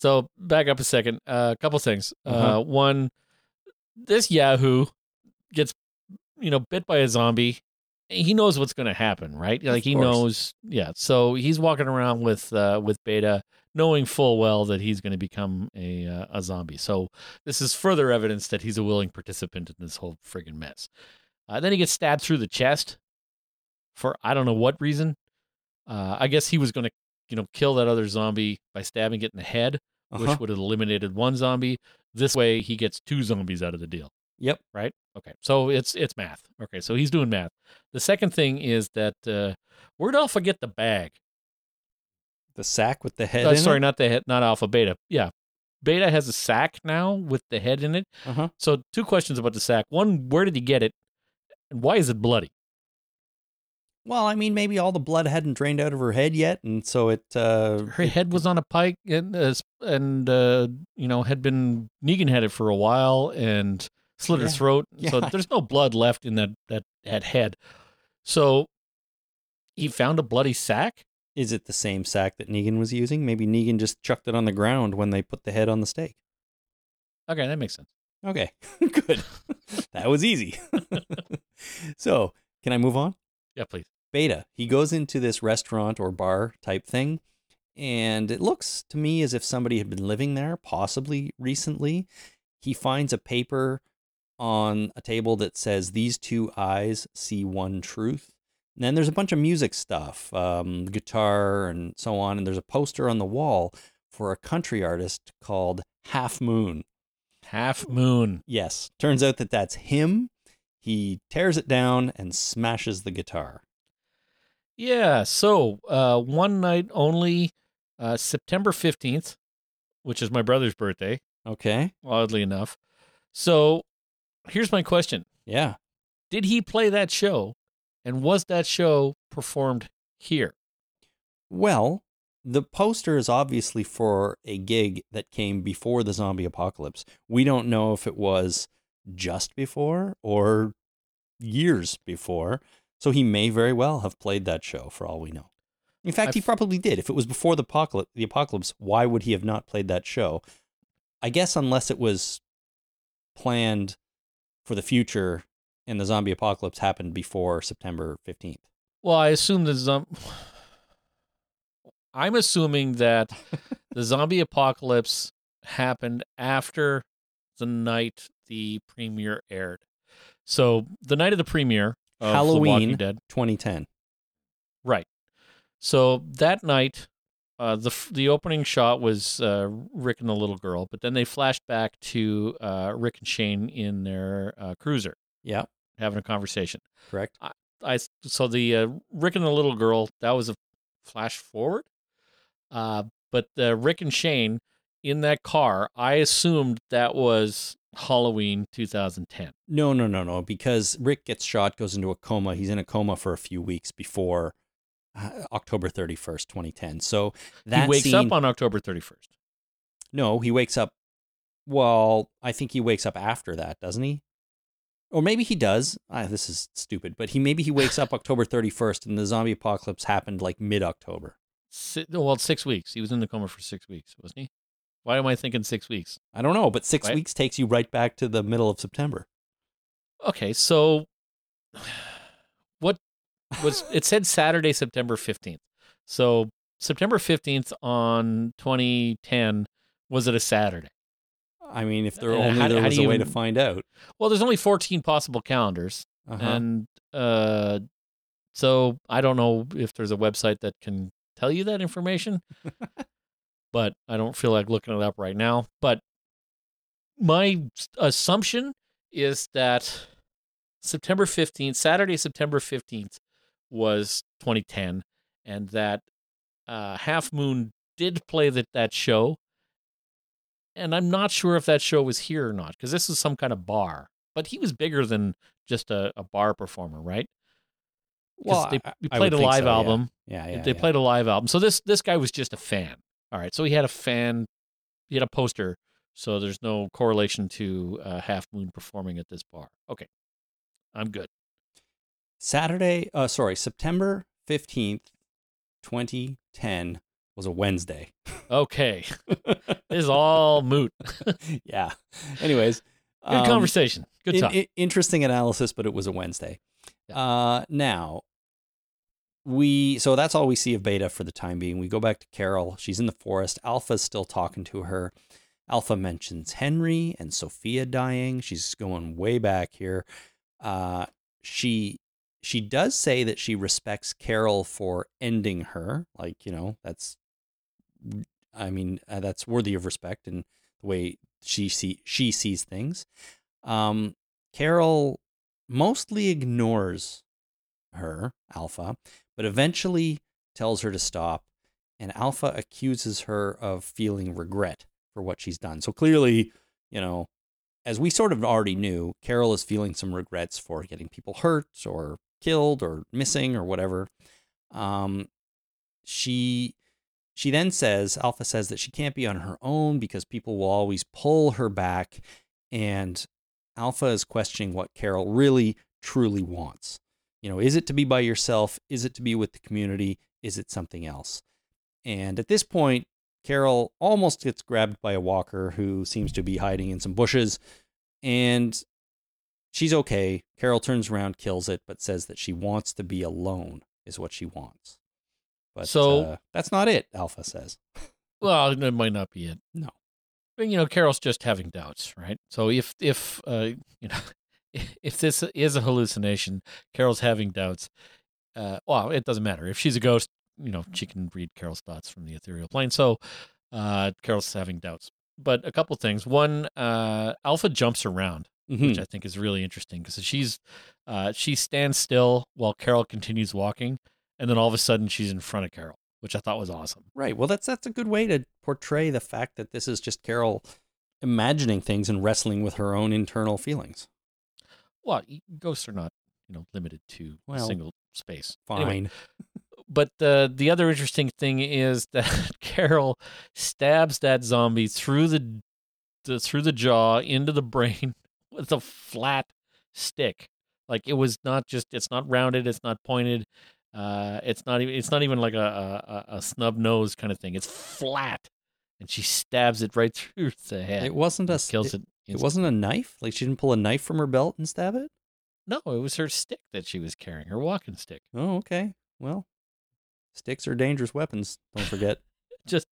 [SPEAKER 3] So back up a second. A couple things. uh
[SPEAKER 2] Uh-huh.
[SPEAKER 3] one, this Yahoo gets you know bit by a zombie. He knows what's going to happen, right? Like he knows. Yeah. So he's walking around with uh, with Beta, knowing full well that he's going to become a uh, a zombie. So this is further evidence that he's a willing participant in this whole friggin' mess. Uh, then he gets stabbed through the chest for I don't know what reason. Uh, I guess he was going to you know kill that other zombie by stabbing it in the head
[SPEAKER 2] Uh-huh.
[SPEAKER 3] which would have eliminated one zombie. This way, he gets two zombies out of the deal,
[SPEAKER 2] Yep.
[SPEAKER 3] right? Okay, so it's it's math. Okay, so he's doing math. The second thing is that uh, where'd Alpha get the bag?
[SPEAKER 2] The sack with the head
[SPEAKER 3] Uh,
[SPEAKER 2] in
[SPEAKER 3] sorry,
[SPEAKER 2] it?
[SPEAKER 3] not the head, not Alpha. Beta. Yeah, Beta has a sack now with the head in it.
[SPEAKER 2] Uh-huh.
[SPEAKER 3] So two questions about the sack. One, where did he get it, and why is it bloody?
[SPEAKER 2] Well, I mean, maybe all the blood hadn't drained out of her head yet, and so it. Uh,
[SPEAKER 3] Her head was on a pike, and uh, and uh, you know had been Negan had it for a while and slit her
[SPEAKER 2] Yeah.
[SPEAKER 3] throat. So there's no blood left in that that that head. So he found a bloody sack.
[SPEAKER 2] Is it the same sack that Negan was using? Maybe Negan just chucked it on the ground when they put the head on the stake.
[SPEAKER 3] Okay, that makes sense.
[SPEAKER 2] Okay, good. that was easy. so, can I move on?
[SPEAKER 3] Yeah, please.
[SPEAKER 2] Beta, he goes into this restaurant or bar type thing, and it looks to me as if somebody had been living there, possibly recently. He finds a paper on a table that says, These two eyes see one truth. And then there's a bunch of music stuff, um, guitar and so on. And there's a poster on the wall for a country artist called Half Moon.
[SPEAKER 3] Half moon.
[SPEAKER 2] Yes, turns out that that's him. He tears it down and smashes the guitar.
[SPEAKER 3] Yeah. So uh, one night only, uh, September fifteenth, which is my brother's birthday.
[SPEAKER 2] Okay.
[SPEAKER 3] Oddly enough. So here's my question:
[SPEAKER 2] Yeah.
[SPEAKER 3] Did he play that show, and was that show performed here?
[SPEAKER 2] Well, the poster is obviously for a gig that came before the zombie apocalypse. We don't know if it was just before or years before. So he may very well have played that show for all we know. In fact,
[SPEAKER 3] I
[SPEAKER 2] he probably did. If it was before the apocalypse, the apocalypse, why would he have not played that show? I guess unless it was planned for the future and the zombie apocalypse happened before September 15th.
[SPEAKER 3] Well, I assume the zom- I'm assuming that the zombie apocalypse happened after the night the premiere aired. So the night of the premiere of
[SPEAKER 2] Halloween.
[SPEAKER 3] Dead,
[SPEAKER 2] 2010.
[SPEAKER 3] right? So that night, uh, the the opening shot was uh, Rick and the little girl, but then they flashed back to uh, Rick and Shane in their uh, cruiser
[SPEAKER 2] Yeah,
[SPEAKER 3] having a conversation.
[SPEAKER 2] correct.
[SPEAKER 3] I so the uh, Rick and the little girl that was a flash forward, uh, but the Rick and Shane in that car, I assumed that was Halloween 2010.
[SPEAKER 2] No, no, no, no. Because Rick gets shot, goes into a coma. He's in a coma for a few weeks before uh, October 31st, 2010. So that
[SPEAKER 3] he wakes
[SPEAKER 2] scene,
[SPEAKER 3] up on October 31st.
[SPEAKER 2] No, he wakes up. Well, I think he wakes up after that, doesn't he? Or maybe he does. Ah, this is stupid, but he maybe he wakes up October 31st and the zombie apocalypse happened like mid October.
[SPEAKER 3] Si- well, six weeks. He was in the coma for six weeks, wasn't he? Why am I thinking six weeks?
[SPEAKER 2] I don't know, but six
[SPEAKER 3] Right.
[SPEAKER 2] weeks takes you right back to the middle of September.
[SPEAKER 3] Okay, so what was it said Saturday, September 15th. So September 15th on 2010 was it a Saturday?
[SPEAKER 2] I mean, if there only
[SPEAKER 3] how-
[SPEAKER 2] there
[SPEAKER 3] how
[SPEAKER 2] was a way to find out.
[SPEAKER 3] Well, there's only 14 possible calendars,
[SPEAKER 2] Uh-huh.
[SPEAKER 3] and uh, so I don't know if there's a website that can tell you that information, but I don't feel like looking it up right now. But my assumption is that September 15th, Saturday, September 15th, was 2010, and that uh, Half Moon did play that, that show. And I'm not sure if that show was here or not, because this is some kind of bar. But he was bigger than just a, a bar performer, right? 'Cause they, we played a live
[SPEAKER 2] so, yeah.
[SPEAKER 3] album.
[SPEAKER 2] Yeah, yeah.
[SPEAKER 3] they
[SPEAKER 2] yeah.
[SPEAKER 3] played a live album. So this this guy was just a fan. All right. So he had a fan. He had a poster. So there's no correlation to uh, Half Moon performing at this bar. Okay, I'm good.
[SPEAKER 2] Saturday, uh, sorry, September 15th, 2010 was a Wednesday.
[SPEAKER 3] Okay, this is all moot.
[SPEAKER 2] Yeah. Anyways, um,
[SPEAKER 3] conversation. Good
[SPEAKER 2] in-
[SPEAKER 3] talk.
[SPEAKER 2] i- interesting analysis, but it was a Wednesday. Uh, now, we so that's all we see of Beta for the time being. We go back to Carol. She's in the forest. Alpha's still talking to her. Alpha mentions Henry and Sophia dying. She's going way back here. Uh, she she does say that she respects Carol for ending her. Like you know, that's I mean uh, that's worthy of respect and the way she see she sees things. Um, Carol mostly ignores her, Alpha, but eventually tells her to stop, and Alpha accuses her of feeling regret for what she's done. So clearly, you know, as we sort of already knew, Carol is feeling some regrets for getting people hurt or killed or missing or whatever. Um, she she then says, Alpha says that she can't be on her own because people will always pull her back, and Alpha is questioning what Carol really truly wants. You know, is it to be by yourself? Is it to be with the community? Is it something else? And at this point, Carol almost gets grabbed by a walker who seems to be hiding in some bushes, and she's okay. Carol turns around, kills it, but says that she wants to be alone, is what she wants. But
[SPEAKER 3] So-
[SPEAKER 2] uh, that's not it, Alpha says.
[SPEAKER 3] well, that might not be it.
[SPEAKER 2] No.
[SPEAKER 3] But, you know, Carol's just having doubts, right? So if if uh, you know if this is a hallucination, Carol's having doubts. Uh, well, it doesn't matter if she's a ghost. You know, she can read Carol's thoughts from the ethereal plane. So uh, Carol's having doubts. But a couple things. One, uh, Alpha jumps around,
[SPEAKER 2] Mhm.
[SPEAKER 3] which I think is really interesting because she's uh, she stands still while Carol continues walking, and then all of a sudden she's in front of Carol, which I thought was awesome.
[SPEAKER 2] Right. Well, that's that's a good way to portray the fact that this is just Carol imagining things and wrestling with her own internal feelings.
[SPEAKER 3] Well, ghosts are not, you know, limited to
[SPEAKER 2] Well,
[SPEAKER 3] single space.
[SPEAKER 2] Fine.
[SPEAKER 3] Anyway, but the the other interesting thing is that Carol stabs that zombie through the, the through the jaw into the brain with a flat stick. Like it was not just it's not rounded, it's not pointed, uh, it's not even it's not even like a, a a snub nose kind of thing. It's flat, and she stabs it right through the head.
[SPEAKER 2] It wasn't a
[SPEAKER 3] kills
[SPEAKER 2] it,
[SPEAKER 3] it.
[SPEAKER 2] it wasn't a knife. Like she didn't pull a knife from her belt and stab it.
[SPEAKER 3] No, it was her stick that she was carrying, her walking stick.
[SPEAKER 2] Oh, okay. Well, sticks are dangerous weapons. Don't forget.
[SPEAKER 3] Just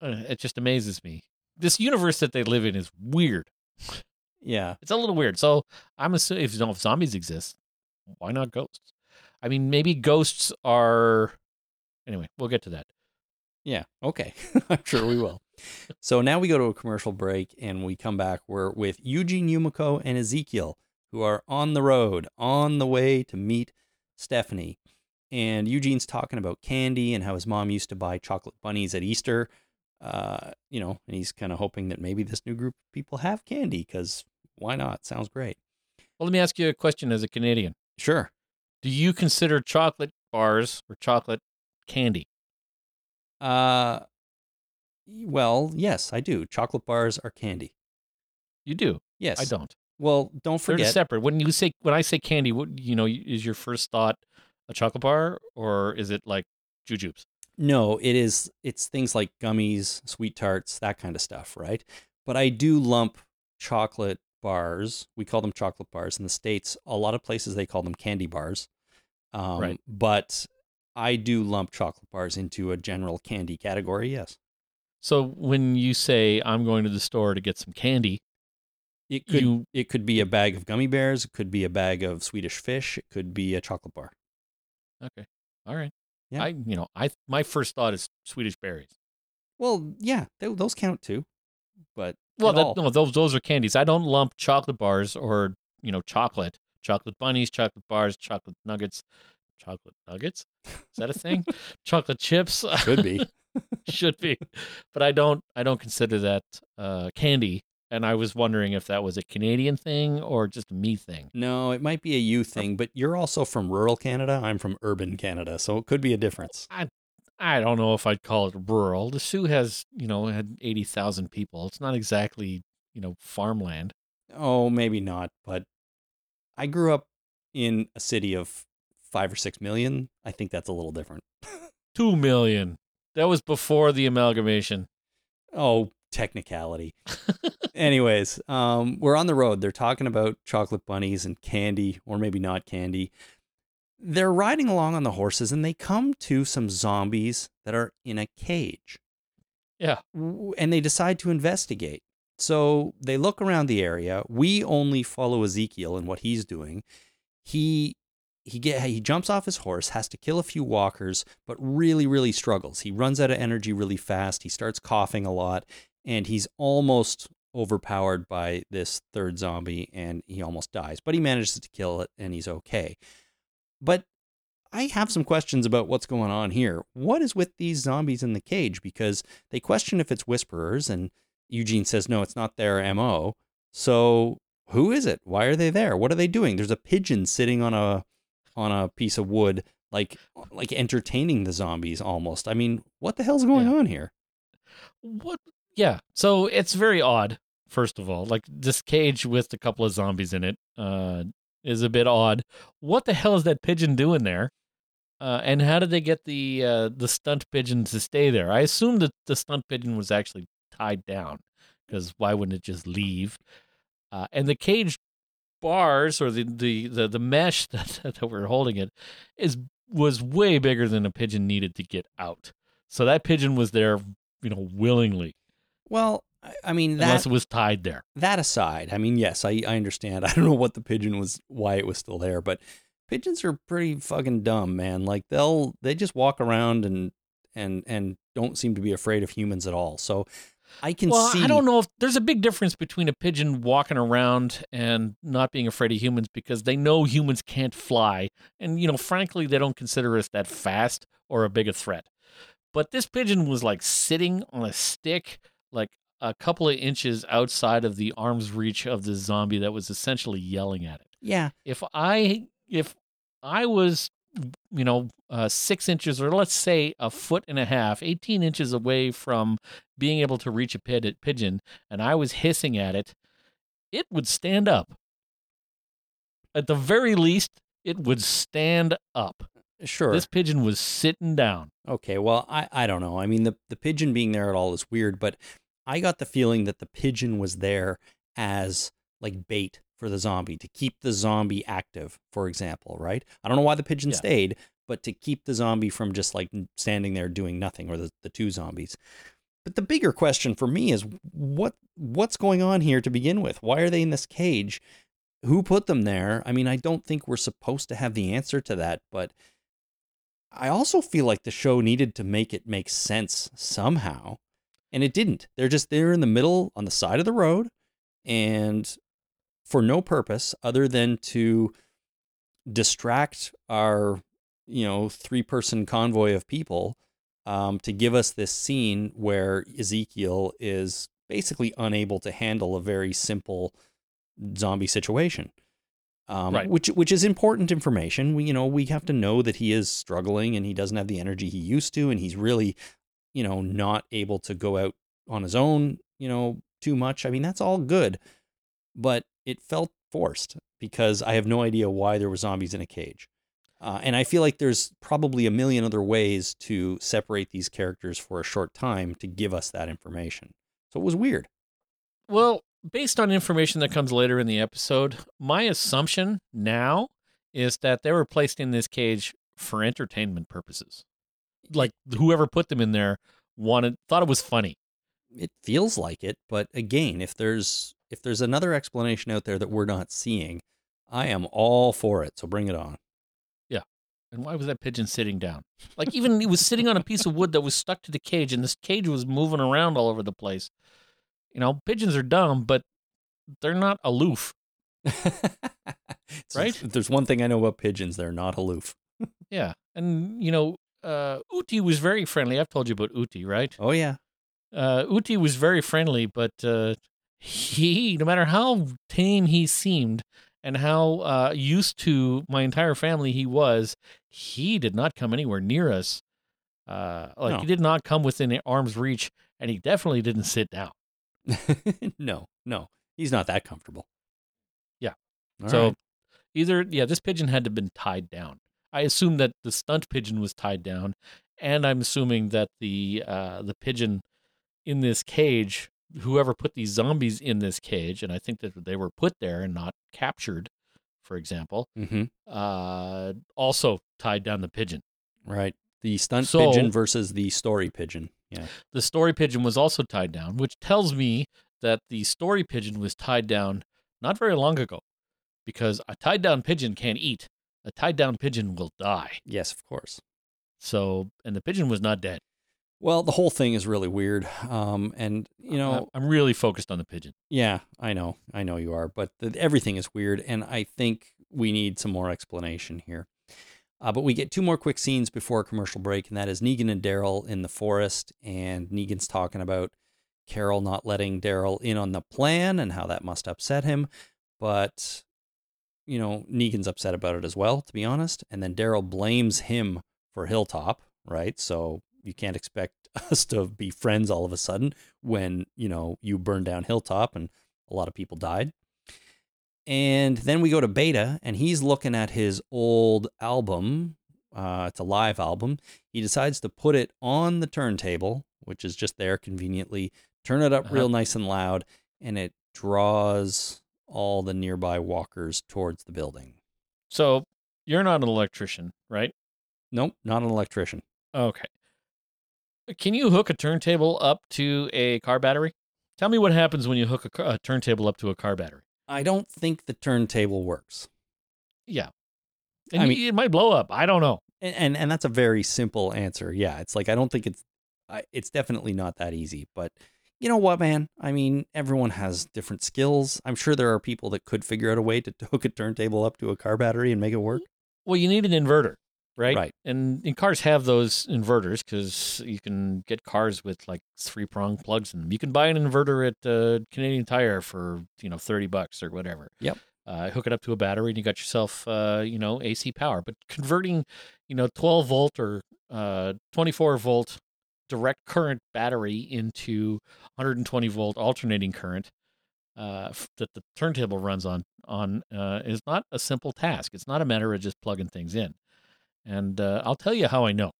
[SPEAKER 3] uh, it just amazes me. This universe that they live in is weird.
[SPEAKER 2] yeah.
[SPEAKER 3] It's a little weird. So I'm assuming if, if zombies exist, why not ghosts? I mean, maybe ghosts are. Anyway, we'll get to that.
[SPEAKER 2] Yeah. Okay. I'm sure we will. So now we go to a commercial break and we come back. We're with Eugene Yumiko and Ezekiel, who are on the road, on the way to meet Stephanie. And Eugene's talking about candy and how his mom used to buy chocolate bunnies at Easter. Uh, you know, and he's kind of hoping that maybe this new group of people have candy because why not? Sounds great.
[SPEAKER 3] Well, let me ask you a question as a Canadian.
[SPEAKER 2] Sure.
[SPEAKER 3] Do you consider chocolate bars or chocolate candy?
[SPEAKER 2] Uh, well, yes, I do. Chocolate bars are candy.
[SPEAKER 3] You do.
[SPEAKER 2] Yes.
[SPEAKER 3] I don't.
[SPEAKER 2] Well, don't forget.
[SPEAKER 3] They're separate. When you say when I say candy, what you know is your first thought a chocolate bar or is it like jujubes?
[SPEAKER 2] No, it is. It's things like gummies, sweet tarts, that kind of stuff, right? But I do lump chocolate bars. We call them chocolate bars in the states. A lot of places they call them candy bars. Um,
[SPEAKER 3] Right.
[SPEAKER 2] But I do lump chocolate bars into a general candy category. Yes,
[SPEAKER 3] So when you say I'm going to the store to get some candy,
[SPEAKER 2] it could.
[SPEAKER 3] you
[SPEAKER 2] It could be a bag of gummy bears. It could be a bag of Swedish fish. It could be a chocolate bar.
[SPEAKER 3] okay, all right.
[SPEAKER 2] Yeah.
[SPEAKER 3] I you know I my first thought is Swedish berries.
[SPEAKER 2] Well, yeah, th- those count too. But
[SPEAKER 3] Well, that, no, those those are candies. I don't lump chocolate bars or you know chocolate, chocolate bunnies, chocolate bars, chocolate nuggets, chocolate nuggets. Is that a thing? chocolate chips
[SPEAKER 2] could be.
[SPEAKER 3] should be, but I don't. I don't consider that uh, candy. And I was wondering if that was a Canadian thing or just a me thing.
[SPEAKER 2] No, it might be a you thing, but you're also from rural Canada. I'm from urban Canada, so it could be a difference.
[SPEAKER 3] I, I don't know if I'd call it rural. The Soo has, you know, had eighty thousand people. It's not exactly, you know, farmland.
[SPEAKER 2] Oh, maybe not, but I grew up in a city of five or six million. I think that's a little different.
[SPEAKER 3] Two million. That was before the amalgamation.
[SPEAKER 2] Oh, technicality. Anyways, um, we're on the road. They're talking about chocolate bunnies and candy, or maybe not candy. They're riding along on the horses and they come to some zombies that are in a cage.
[SPEAKER 3] Yeah.
[SPEAKER 2] And they decide to investigate. So they look around the area. We only follow Ezekiel and what he's doing. He he get he jumps off his horse, has to kill a few walkers, but really really struggles. He runs out of energy really fast. He starts coughing a lot and he's almost overpowered by this third zombie and he almost dies. But he manages to kill it and he's okay. But I have some questions about what's going on here. What is with these zombies in the cage? Because they question if it's whisperers, and Eugene says, no, it's not their MO. So who is it? Why are they there? What are they doing? There's a pigeon sitting on a on a piece of wood, like like entertaining the zombies almost. I mean, what the hell's going
[SPEAKER 3] Yeah.
[SPEAKER 2] on here?
[SPEAKER 3] What? Yeah. So it's very odd. First of all, like this cage with a couple of zombies in it uh, is a bit odd. What the hell is that pigeon doing there? Uh, and how did they get the uh, the stunt pigeon to stay there? I assume that the stunt pigeon was actually tied down because why wouldn't it just leave? Uh, and the cage bars or the the the, the mesh that, that we're holding it is was way bigger than a pigeon needed to get out. So that pigeon was there, you know, willingly,
[SPEAKER 2] Well, I- mean that
[SPEAKER 3] unless it was tied there.
[SPEAKER 2] that aside, I mean, yes, I, I understand. I don't know what the pigeon was, why it was still there, but pigeons are pretty fucking dumb, man. Like they'll they just walk around and and and don't seem to be afraid of humans at all. So I can
[SPEAKER 3] Well,
[SPEAKER 2] see.
[SPEAKER 3] I don't know if there's a big difference between a pigeon walking around and not being afraid of humans because they know humans can't fly. And, you know, frankly, they don't consider us that fast or a big a threat. But this pigeon was like sitting on a stick, like a couple of inches outside of the arm's reach of the zombie that was essentially yelling at it.
[SPEAKER 2] Yeah,
[SPEAKER 3] If I, if I was, you know, uh, six inches or let's say a foot and a half, 18 inches away from being able to reach a pid- pigeon and I was hissing at it, it would stand up. at the very least, it would stand up.
[SPEAKER 2] Sure.
[SPEAKER 3] This pigeon was sitting down.
[SPEAKER 2] Okay, well, I, I don't know. I mean, the, the pigeon being there at all is weird, but I got the feeling that the pigeon was there as like bait for the zombie to keep the zombie active, for example, right? I don't know why the pigeon
[SPEAKER 3] Yeah.
[SPEAKER 2] stayed, but to keep the zombie from just like standing there doing nothing, or the, the two zombies. But the bigger question for me is what what's going on here to begin with? Why are they in this cage? Who put them there? I mean, I don't think we're supposed to have the answer to that, but I also feel like the show needed to make it make sense somehow. And it didn't. They're just there in the middle on the side of the road and for no purpose other than to distract our, you know, three person convoy of people um, to give us this scene where Ezekiel is basically unable to handle a very simple zombie situation. Um,
[SPEAKER 3] Right.
[SPEAKER 2] which which is important information. We you know we have to know that he is struggling and he doesn't have the energy he used to, and he's really, you know, not able to go out on his own. You know, too much. I mean, that's all good, but it felt forced because I have no idea why there were zombies in a cage. Uh, and I feel like there's probably a million other ways to separate these characters for a short time to give us that information. So it was weird.
[SPEAKER 3] Well, based on information that comes later in the episode, my assumption now is that they were placed in this cage for entertainment purposes. Like whoever put them in there wanted thought it was funny.
[SPEAKER 2] It feels like it, but again, if there's if there's another explanation out there that we're not seeing, I am all for it. So bring it on. Yeah.
[SPEAKER 3] And why was that pigeon sitting down? Like even he was sitting on a piece of wood that was stuck to the cage, and this cage was moving around all over the place. You know, pigeons are dumb, but they're not aloof. Right?
[SPEAKER 2] There's one thing I know about pigeons, they're not aloof.
[SPEAKER 3] Yeah, and you know, uh, Uti was very friendly. I've told you about Uti, right?
[SPEAKER 2] Oh yeah.
[SPEAKER 3] uh, Uti was very friendly, but uh, he, no matter how tame he seemed and how uh, used to my entire family he was, he did not come anywhere near us. Uh, like
[SPEAKER 2] No.
[SPEAKER 3] he did not come within arm's reach, and he definitely didn't sit down.
[SPEAKER 2] no, no. He's not that comfortable.
[SPEAKER 3] Yeah.
[SPEAKER 2] All
[SPEAKER 3] so
[SPEAKER 2] right.
[SPEAKER 3] either, yeah, this pigeon had to have been tied down. I assume that the stunt pigeon was tied down, and I'm assuming that the uh, the pigeon in this cage, whoever put these zombies in this cage, and I think that they were put there and not captured, for example,
[SPEAKER 2] Mhm.
[SPEAKER 3] uh, also tied down the pigeon.
[SPEAKER 2] Right. The stunt
[SPEAKER 3] So-
[SPEAKER 2] pigeon versus the story pigeon. Yeah.
[SPEAKER 3] The story pigeon was also tied down, which tells me that the story pigeon was tied down not very long ago, because a tied down pigeon can't eat. A tied down pigeon will die.
[SPEAKER 2] Yes, of course.
[SPEAKER 3] So, and the pigeon was not dead.
[SPEAKER 2] Well, the whole thing is really weird. Um, and you know,
[SPEAKER 3] I'm really focused on the pigeon.
[SPEAKER 2] yeah, I know, I know you are, but the, everything is weird, and I think we need some more explanation here. Uh, but we get two more quick scenes before a commercial break, and that is Negan and Daryl in the forest, and Negan's talking about Carol not letting Daryl in on the plan and how that must upset him. But, you know, Negan's upset about it as well, to be honest. And then Daryl blames him for Hilltop, right? So you can't expect us to be friends all of a sudden when, you know, you burned down Hilltop and a lot of people died. And then we go to Beta, and he's looking at his old album. Uh, it's a live album. He decides to put it on the turntable, which is just there conveniently, turn it up
[SPEAKER 3] Uh-huh.
[SPEAKER 2] real nice and loud, and it draws all the nearby walkers towards the building.
[SPEAKER 3] So, you're not an electrician, right?
[SPEAKER 2] Nope, not an electrician.
[SPEAKER 3] Okay. Can you hook a turntable up to a car battery? Tell me what happens when you hook a, a turntable up to a car battery.
[SPEAKER 2] I don't think the turntable works.
[SPEAKER 3] Yeah. And
[SPEAKER 2] I mean-
[SPEAKER 3] it might blow up. I don't know.
[SPEAKER 2] And, and and that's a very simple answer. Yeah, it's like I don't think it's I, it's definitely not that easy, but you know what, man? I mean, everyone has different skills. I'm sure there are people that could figure out a way to hook a turntable up to a car battery and make it work.
[SPEAKER 3] Well, you need an inverter, right?
[SPEAKER 2] Right.
[SPEAKER 3] And, and cars have those inverters because you can get cars with like three prong plugs in them. You can buy an inverter at uh, Canadian Tire for you know thirty bucks or whatever.
[SPEAKER 2] Yep.
[SPEAKER 3] Uh, hook it up to a battery and you got yourself uh, you know AC power. But converting you know twelve volt or uh, twenty four volt direct current battery into 120 volt alternating current uh, that the turntable runs on on uh, is not a simple task. It's not a matter of just plugging things in. And uh, I'll tell you how I know.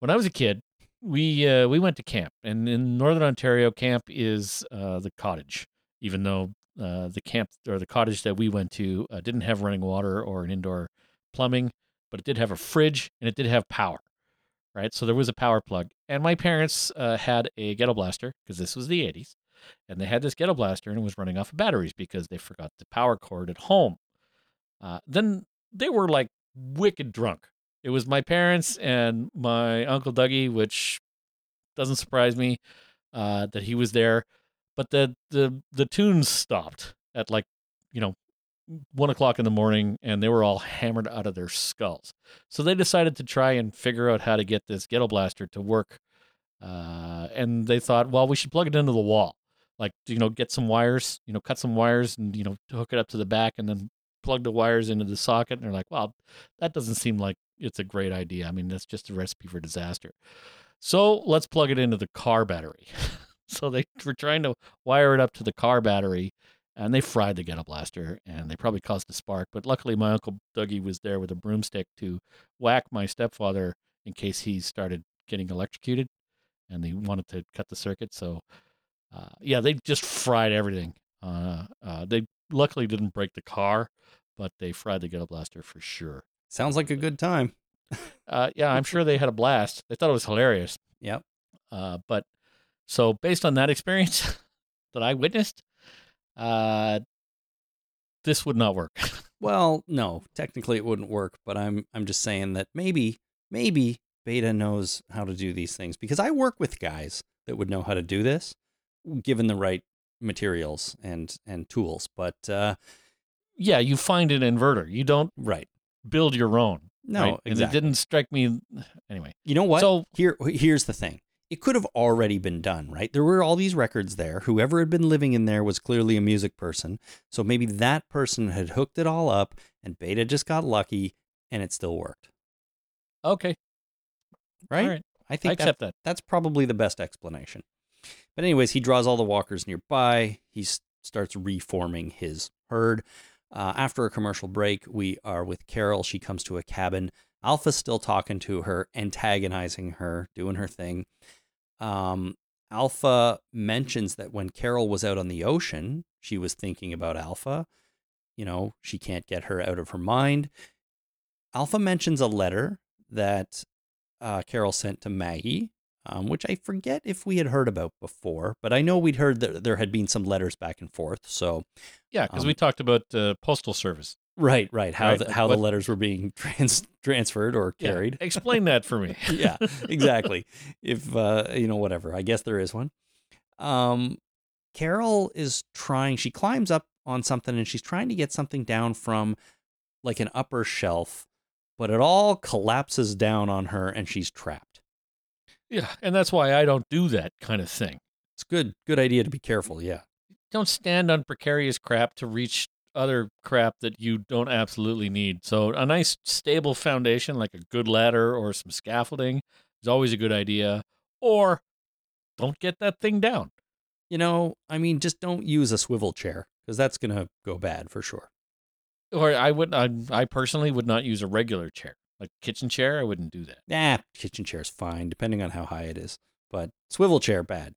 [SPEAKER 3] When I was a kid, we uh, we went to camp, and in Northern Ontario, camp is uh, the cottage. Even though uh, the camp or the cottage that we went to uh, didn't have running water or an indoor plumbing, but it did have a fridge and it did have power. Right, so there was a power plug, and my parents uh, had a ghetto blaster because this was the '80s, and they had this ghetto blaster and it was running off of batteries because they forgot the power cord at home. Then they were like wicked drunk. It was my parents and my uncle Dougie, which doesn't surprise me uh, that he was there. But the the the tunes stopped at like you know one o'clock in the morning, and they were all hammered out of their skulls. So they decided to try and figure out how to get this ghetto blaster to work. Uh, and they thought, well, we should plug it into the wall like you know get some wires you know cut some wires and you know hook it up to the back and then plug the wires into the socket and they're like well that doesn't seem like it's a great idea. I mean that's just a recipe for disaster. So let's plug it into the car battery. So they were trying to wire it up to the car battery and they fried the ghetto blaster and they probably caused a spark but luckily my uncle dougie was there with a broomstick to whack my stepfather in case he started getting electrocuted and they wanted to cut the circuit. So uh, yeah, they just fried everything. Uh, uh, they luckily didn't break the car, but they fried the ghetto blaster for sure.
[SPEAKER 2] Sounds like a good time.
[SPEAKER 3] Uh, yeah, I'm sure they had a blast. They thought it was hilarious.
[SPEAKER 2] Yep.
[SPEAKER 3] Uh, but so based on that experience that I witnessed, uh, this would not work.
[SPEAKER 2] Well, no, technically it wouldn't work, but I'm I'm just saying that maybe maybe Beta knows how to do these things because I work with guys that would know how to do this given the right materials and and tools. But uh,
[SPEAKER 3] yeah, you find an inverter. You don't
[SPEAKER 2] right.
[SPEAKER 3] build your own.
[SPEAKER 2] No,
[SPEAKER 3] right?
[SPEAKER 2] Exactly.
[SPEAKER 3] it didn't strike me anyway.
[SPEAKER 2] You know what?
[SPEAKER 3] So-
[SPEAKER 2] here here's the thing. It could have already been done, right? There were all these records there. Whoever had been living in there was clearly a music person. So maybe that person had hooked it all up and Beta just got lucky and it still worked.
[SPEAKER 3] Okay,
[SPEAKER 2] Right?
[SPEAKER 3] all right,
[SPEAKER 2] I
[SPEAKER 3] I
[SPEAKER 2] think that,
[SPEAKER 3] accept that.
[SPEAKER 2] that's probably the best explanation. But anyways, he draws all the walkers nearby. He s- starts reforming his herd. Uh, after a commercial break, we are with Carol. She comes to a cabin. Alpha's still talking to her, antagonizing her, doing her thing. Um, Alpha mentions that when Carol was out on the ocean, she was thinking about Alpha. You know, she can't get her out of her mind. Alpha mentions a letter that uh, Carol sent to Maggie, um, which I forget if we had heard about before, but I know we'd heard that there had been some letters back and forth. So,
[SPEAKER 3] Yeah, because
[SPEAKER 2] Um,
[SPEAKER 3] we talked about uh, postal service.
[SPEAKER 2] right, right, how
[SPEAKER 3] Right,
[SPEAKER 2] the, how
[SPEAKER 3] what-
[SPEAKER 2] the letters were being trans- transferred or
[SPEAKER 3] Yeah,
[SPEAKER 2] carried.
[SPEAKER 3] Explain that for me.
[SPEAKER 2] yeah, exactly. If uh, you know, whatever. I guess there is one. Um, Carol is trying. She climbs up on something and she's trying to get something down from like an upper shelf, but it all collapses down on her and she's trapped.
[SPEAKER 3] Yeah, and that's why I don't do that kind of thing.
[SPEAKER 2] It's good, good idea to be careful. Yeah.
[SPEAKER 3] Don't stand on precarious crap to reach other crap that you don't absolutely need. So a nice stable foundation like a good ladder or some scaffolding is always a good idea. Or don't get that thing down.
[SPEAKER 2] You know, I mean, just don't use a swivel chair because that's gonna go bad for sure.
[SPEAKER 3] Or I would I, I personally would not use a regular chair. Like kitchen chair, I wouldn't do that.
[SPEAKER 2] Nah, kitchen chair is fine, depending on how high it is. But swivel chair, bad.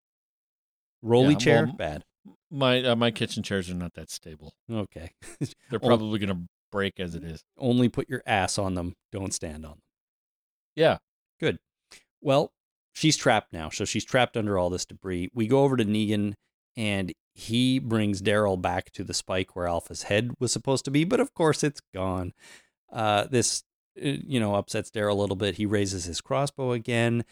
[SPEAKER 2] Rolly
[SPEAKER 3] Yeah,
[SPEAKER 2] chair,
[SPEAKER 3] well,
[SPEAKER 2] bad.
[SPEAKER 3] My uh, my kitchen chairs are not that stable.
[SPEAKER 2] Okay.
[SPEAKER 3] They're probably to break as it is.
[SPEAKER 2] Only put your ass on them. Don't stand on them.
[SPEAKER 3] Yeah. Good.
[SPEAKER 2] Well, she's trapped now. So she's trapped under all this debris. We go over to Negan and he brings Daryl back to the spike where Alpha's head was supposed to be, but of course it's gone. Uh, this, you know, upsets Daryl a little bit. He raises his crossbow again.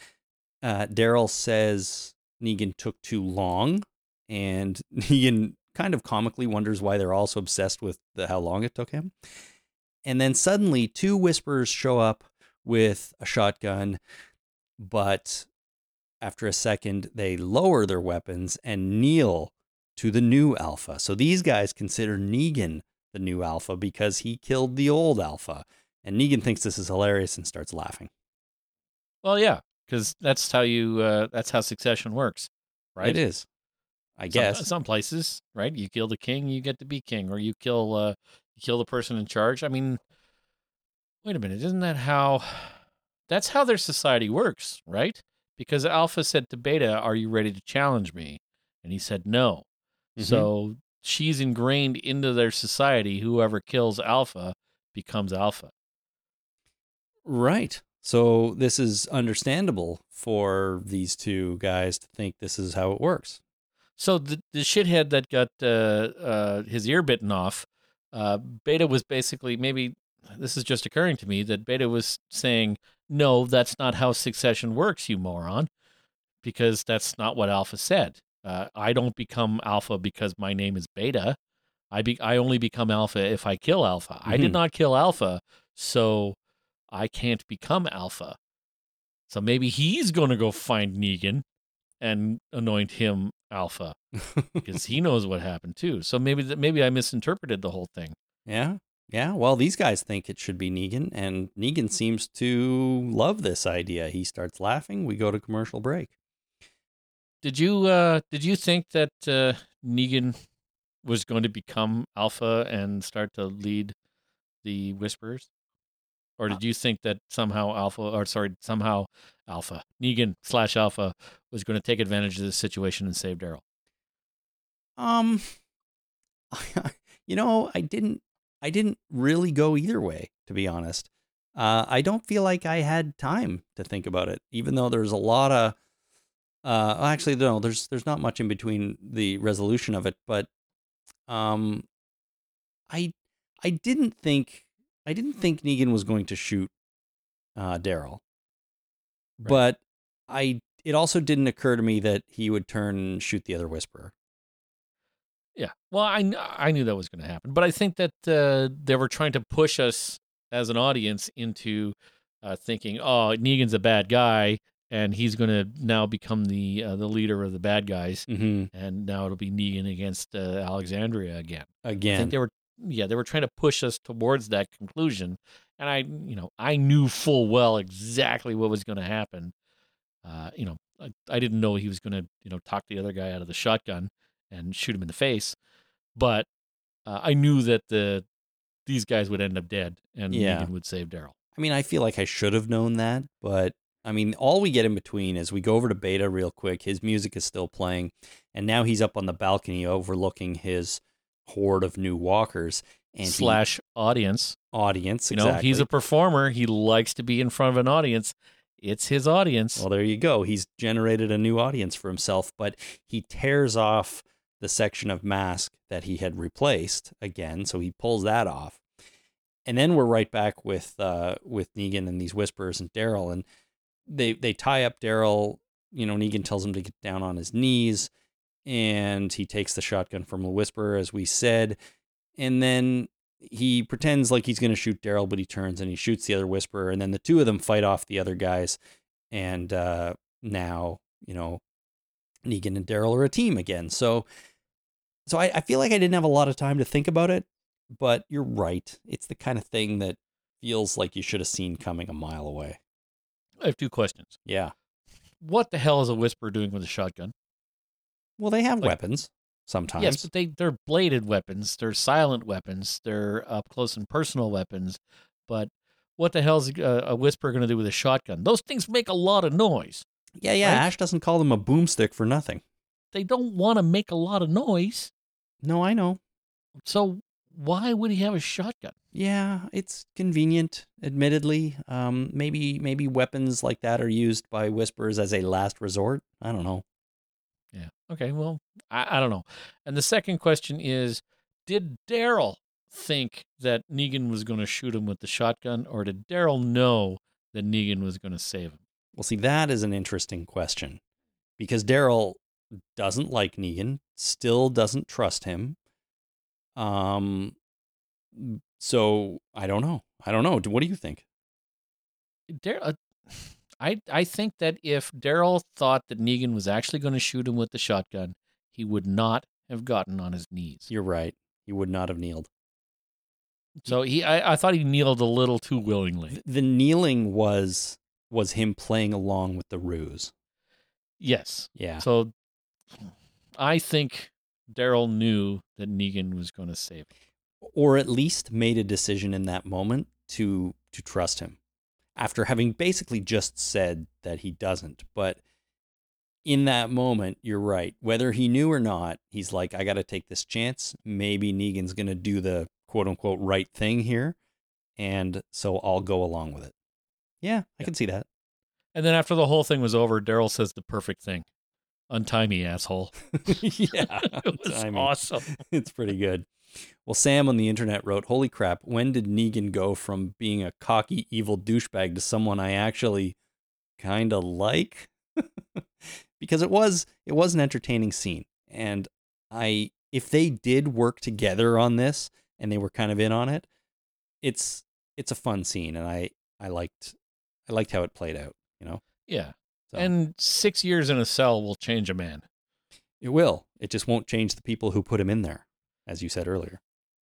[SPEAKER 2] Uh, Daryl says Negan took too long, and Negan kind of comically wonders why they're all so obsessed with the, how long it took him. And then suddenly, two whispers show up with a shotgun, but after a second, they lower their weapons and kneel to the new Alpha. So these guys consider Negan the new Alpha because he killed the old Alpha. And Negan thinks this is hilarious and starts laughing.
[SPEAKER 3] Well, yeah, because that's how you uh, that's how succession works, right?
[SPEAKER 2] It is. I
[SPEAKER 3] Some-
[SPEAKER 2] guess.
[SPEAKER 3] some, places, right? You kill the king, you get to be king, or you kill uh, you kill the person in charge. I mean, wait a minute, isn't that how? That's how their society works, right? Because Alpha said to Beta, "Are you ready to challenge me?" And he said no.
[SPEAKER 2] Mhm.
[SPEAKER 3] So she's ingrained into their society. Whoever kills Alpha becomes Alpha.
[SPEAKER 2] Right. So this is understandable for these two guys to think this is how it works.
[SPEAKER 3] So the the shithead that got uh, uh, his ear bitten off, uh, Beta was basically maybe this is just occurring to me that Beta was saying, "No, that's not how succession works, you moron," because that's not what Alpha said. Uh, I don't become Alpha because my name is Beta. I be I only become Alpha if I kill Alpha. I did
[SPEAKER 2] Mhm.
[SPEAKER 3] not kill Alpha, so I can't become Alpha. So maybe he's going to go find Negan and anoint him Alpha because he knows what happened too. So maybe maybe I misinterpreted the whole thing.
[SPEAKER 2] Yeah. Yeah. Well, these guys think it should be Negan, and Negan seems to love this idea. He starts laughing. We go to commercial break.
[SPEAKER 3] Did you uh, did you think that uh, Negan was going to become Alpha and start to lead the Whisperers, or did you think that somehow Alpha, or sorry, somehow Alpha Negan slash Alpha was going to take advantage of this situation and save Daryl?
[SPEAKER 2] Um, you know, I didn't, I didn't really go either way, to be honest. Uh, I don't feel like I had time to think about it, even though there's a lot of, uh, actually, no, there's, there's not much in between the resolution of it, but, um, I, I didn't think, I didn't think Negan was going to shoot, uh, Daryl,
[SPEAKER 3] Right.
[SPEAKER 2] but I, it also didn't occur to me that he would turn and shoot the other Whisperer.
[SPEAKER 3] Yeah. Well, I I knew that was going to happen, but I think that uh, they were trying to push us as an audience into uh, thinking, "Oh, Negan's a bad guy, and he's going to now become the uh, the leader of the bad guys,
[SPEAKER 2] Mm-hmm.
[SPEAKER 3] and now it'll be Negan against uh, Alexandria again."
[SPEAKER 2] Again, I
[SPEAKER 3] think they were, yeah, they were trying to push us towards that conclusion, and I, you know, I knew full well exactly what was going to happen. Uh, you know, I, I didn't know he was going to, you know, talk the other guy out of the shotgun and shoot him in the face, but uh, I knew that the these guys would end up dead, and
[SPEAKER 2] Yeah.
[SPEAKER 3] Negan would save Daryl.
[SPEAKER 2] I mean, I feel like I should have known that, but I mean, all we get in between is we go over to Beta real quick. His music is still playing, and now he's up on the balcony overlooking his horde of new walkers and he-
[SPEAKER 3] Slash audience,
[SPEAKER 2] audience.
[SPEAKER 3] you know, he's a performer. He likes to be in front of an audience. It's his audience.
[SPEAKER 2] Well, there you go. He's generated a new audience for himself, but he tears off the section of mask that he had replaced again, so he pulls that off. And then we're right back with uh with Negan and these whispers and Daryl and they they tie up Daryl, you know, Negan tells him to get down on his knees and he takes the shotgun from the whisperer as we said. And then he pretends like he's going to shoot Daryl, but he turns and he shoots the other whisperer and then the two of them fight off the other guys and uh, now you know Negan and Daryl are a team again. So, so I, I feel like I didn't have a lot of time to think about it, but you're right. It's the kind of thing that feels like you should have seen coming a mile away.
[SPEAKER 3] I have two questions.
[SPEAKER 2] Yeah.
[SPEAKER 3] What the hell is a whisper doing with a shotgun?
[SPEAKER 2] Well, they have
[SPEAKER 3] Like-
[SPEAKER 2] weapons sometimes.
[SPEAKER 3] Yes, but they they're bladed weapons. They're silent weapons. They're up close and personal weapons. But what the hell's a, a whisper going to do with a shotgun? Those things make a lot of noise.
[SPEAKER 2] yeah, yeah.
[SPEAKER 3] right?
[SPEAKER 2] Ash doesn't call them a boomstick for nothing.
[SPEAKER 3] They don't want to make a lot of noise.
[SPEAKER 2] No, I know.
[SPEAKER 3] So why would he have a shotgun?
[SPEAKER 2] Yeah, it's convenient, admittedly. Um, maybe maybe weapons like that are used by whispers as a last resort. I don't know.
[SPEAKER 3] Yeah. Okay. Well, I, I don't know. And the second question is, did Daryl think that Negan was going to shoot him with the shotgun, or did Daryl know that Negan was going to save him?
[SPEAKER 2] Well, see, that is an interesting question because Daryl doesn't like Negan, still doesn't trust him. Um, so I don't know. I don't know. What do you think?
[SPEAKER 3] Dar- uh, I I think that if Daryl thought that Negan was actually going to shoot him with the shotgun, he would not have gotten on his knees.
[SPEAKER 2] You're right. He would not have kneeled.
[SPEAKER 3] So he, I, I thought he kneeled a little too willingly.
[SPEAKER 2] Th- The kneeling was was him playing along with the ruse.
[SPEAKER 3] Yes.
[SPEAKER 2] Yeah.
[SPEAKER 3] So I think Daryl knew that Negan was going to save him.
[SPEAKER 2] or at least made a decision in that moment to to trust him after having basically just said that he doesn't but in that moment you're right whether he knew or not he's like i got to take this chance maybe negan's going to do the quote unquote right thing here and so i'll go along with it yeah i
[SPEAKER 3] Yeah.
[SPEAKER 2] can see that
[SPEAKER 3] And then after the whole thing was over, Daryl says the perfect thing. Untie me, asshole.
[SPEAKER 2] yeah
[SPEAKER 3] it was awesome.
[SPEAKER 2] it's pretty good. Well, Sam on the internet wrote, Holy crap, when did Negan go from being a cocky, evil douchebag to someone I actually kind of like? because it was it was an entertaining scene. And I if they did work together on this and they were kind of in on it, it's it's a fun scene and I I liked I liked how it played out, you know.
[SPEAKER 3] Yeah.
[SPEAKER 2] So
[SPEAKER 3] And six years in a cell will change a man.
[SPEAKER 2] it will. It just won't change the people who put him in there, as you said earlier.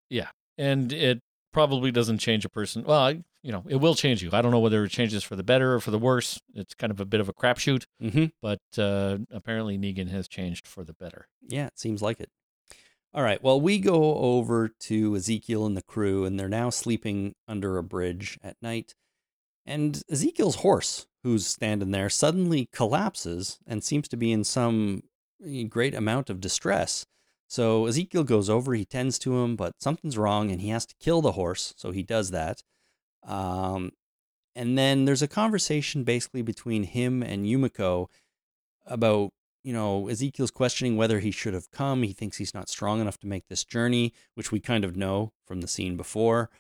[SPEAKER 2] Yeah.
[SPEAKER 3] And it probably doesn't change a person. Well, I- you know, it will change you. I don't know whether it changes for the better or for the worse. It's kind of a bit of a crapshoot,
[SPEAKER 2] Mm-hmm.
[SPEAKER 3] but uh, apparently Negan has changed for the better.
[SPEAKER 2] Yeah, it seems like it. All right. Well, we go over to Ezekiel and the crew, and they're now sleeping under a bridge at night. And Ezekiel's horse, who's standing there, suddenly collapses and seems to be in some eh, great amount of distress. So Ezekiel goes over, he tends to him, but something's wrong, and he has to kill the horse. So he does that. Um, and then there's a conversation basically between him and Yumiko about you know, Ezekiel's questioning whether he should have come. He thinks he's not strong enough to make this journey, which we kind of know from the scene before.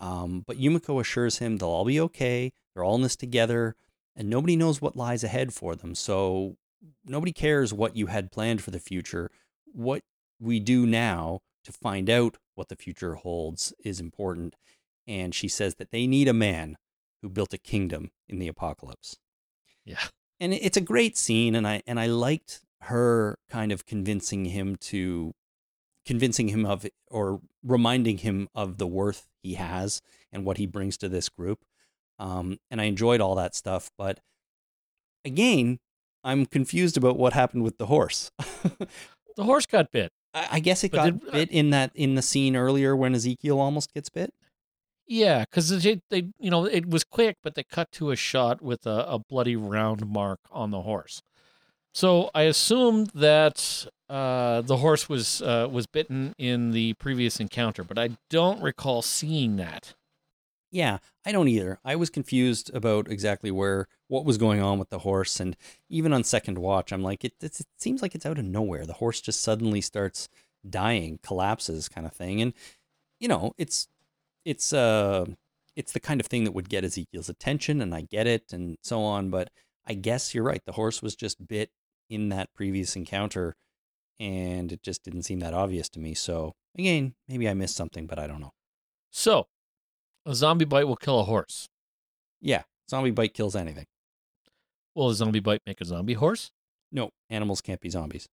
[SPEAKER 2] Um, but Yumiko assures him they'll all be okay. They're all in this together, and nobody knows what lies ahead for them. So nobody cares what you had planned for the future. What we do now to find out what the future holds is important. And she says that they need a man who built a kingdom in the apocalypse
[SPEAKER 3] Yeah.
[SPEAKER 2] and it's a great scene and i and i liked her kind of convincing him to convincing him of or reminding him of the worth he has and what he brings to this group um, and i enjoyed all that stuff but again i'm confused about what happened with the horse
[SPEAKER 3] The horse got bit.
[SPEAKER 2] I, I guess it
[SPEAKER 3] But
[SPEAKER 2] got
[SPEAKER 3] did-
[SPEAKER 2] bit in that in the scene earlier when ezekiel almost gets bit
[SPEAKER 3] Yeah, because they, they, you know, it was quick, but they cut to a shot with a, a bloody round mark on the horse. So I assumed that uh, the horse was uh, was bitten in the previous encounter, but I don't recall seeing that.
[SPEAKER 2] Yeah, I don't either. I was confused about exactly where what was going on with the horse, and even on second watch, I'm like, it, it, seems like it's out of nowhere. The horse just suddenly starts dying, collapses, kind of thing, and you know, it's it's uh it's the kind of thing that would get Ezekiel's attention, and I get it, and so on. But I guess you're right. The horse was just bit in that previous encounter, and it just didn't seem that obvious to me. So again, maybe I missed something, but I don't know.
[SPEAKER 3] So a zombie bite will kill a horse.
[SPEAKER 2] Yeah, zombie bite kills anything.
[SPEAKER 3] Will a zombie bite make a zombie horse?
[SPEAKER 2] No, animals can't be zombies.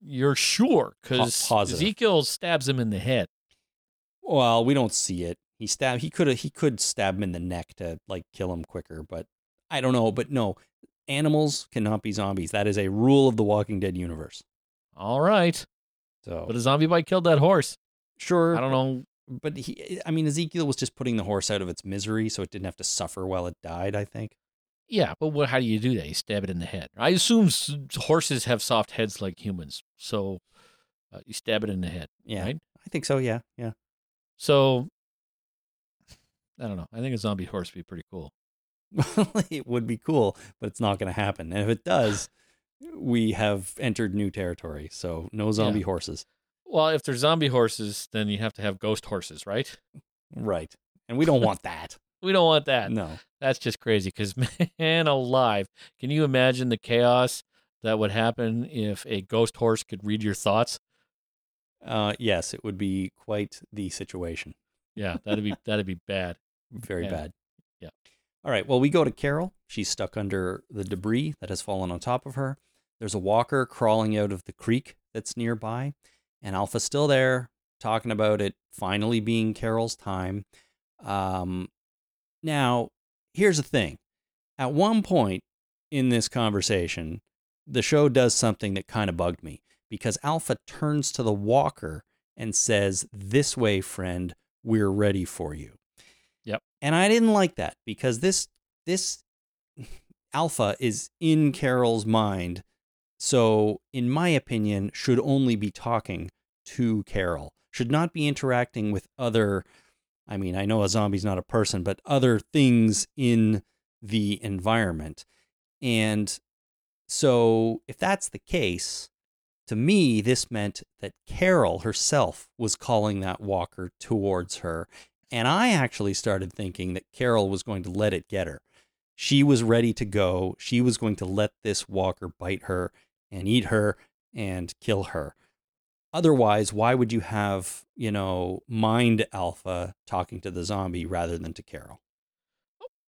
[SPEAKER 3] You're sure? Because
[SPEAKER 2] Po- positive.
[SPEAKER 3] Ezekiel stabs him in the head.
[SPEAKER 2] Well, we don't see it. He stab. He could. He could stab him in the neck to like kill him quicker, but I don't know. But no, animals cannot be zombies. That is a rule of the Walking Dead universe.
[SPEAKER 3] All right,
[SPEAKER 2] So
[SPEAKER 3] but a zombie bite killed that horse.
[SPEAKER 2] sure,
[SPEAKER 3] I don't know.
[SPEAKER 2] But he. I mean, Ezekiel was just putting the horse out of its misery, so it didn't have to suffer while it died. I think.
[SPEAKER 3] Yeah, but what? How do you do that? You stab it in the head. I assume horses have soft heads like humans, so uh, you stab it in the head.
[SPEAKER 2] Yeah,
[SPEAKER 3] Right?
[SPEAKER 2] I think so. Yeah, yeah.
[SPEAKER 3] So I don't know. I think a zombie horse would be pretty cool.
[SPEAKER 2] it would be cool, but it's not going to happen. And if it does, we have entered new territory. So no zombie
[SPEAKER 3] Yeah.
[SPEAKER 2] horses.
[SPEAKER 3] Well, if they're zombie horses, then you have to have ghost horses, right?
[SPEAKER 2] Right. And we don't want that.
[SPEAKER 3] We don't want that.
[SPEAKER 2] No.
[SPEAKER 3] That's just crazy. Because man, alive, can you imagine the chaos that would happen if a ghost horse could read your thoughts?
[SPEAKER 2] Uh, yes, it would be quite the situation.
[SPEAKER 3] Yeah, that'd be that'd be bad.
[SPEAKER 2] Very
[SPEAKER 3] Yeah.
[SPEAKER 2] bad.
[SPEAKER 3] Yeah.
[SPEAKER 2] All right. Well, we go to Carol. She's stuck under the debris that has fallen on top of her. There's a walker crawling out of the creek that's nearby, and Alpha's still there talking about it finally being Carol's time. Um, now, here's the thing. At one point in this conversation, the show does something that kind of bugged me because Alpha turns to the walker and says, This way, friend, we're ready for you.
[SPEAKER 3] Yep.
[SPEAKER 2] And I didn't like that because this this Alpha is in Carol's mind. So, in my opinion, should only be talking to Carol, should not be interacting with other. I mean, I know a zombie's not a person, but other things in the environment. And so, if that's the case, to me, this meant that Carol herself was calling that walker towards her. And I actually started thinking that Carol was going to let it get her. She was ready to go. She was going to let this walker bite her and eat her and kill her. Otherwise, why would you have, you know, mind alpha talking to the zombie rather than to Carol?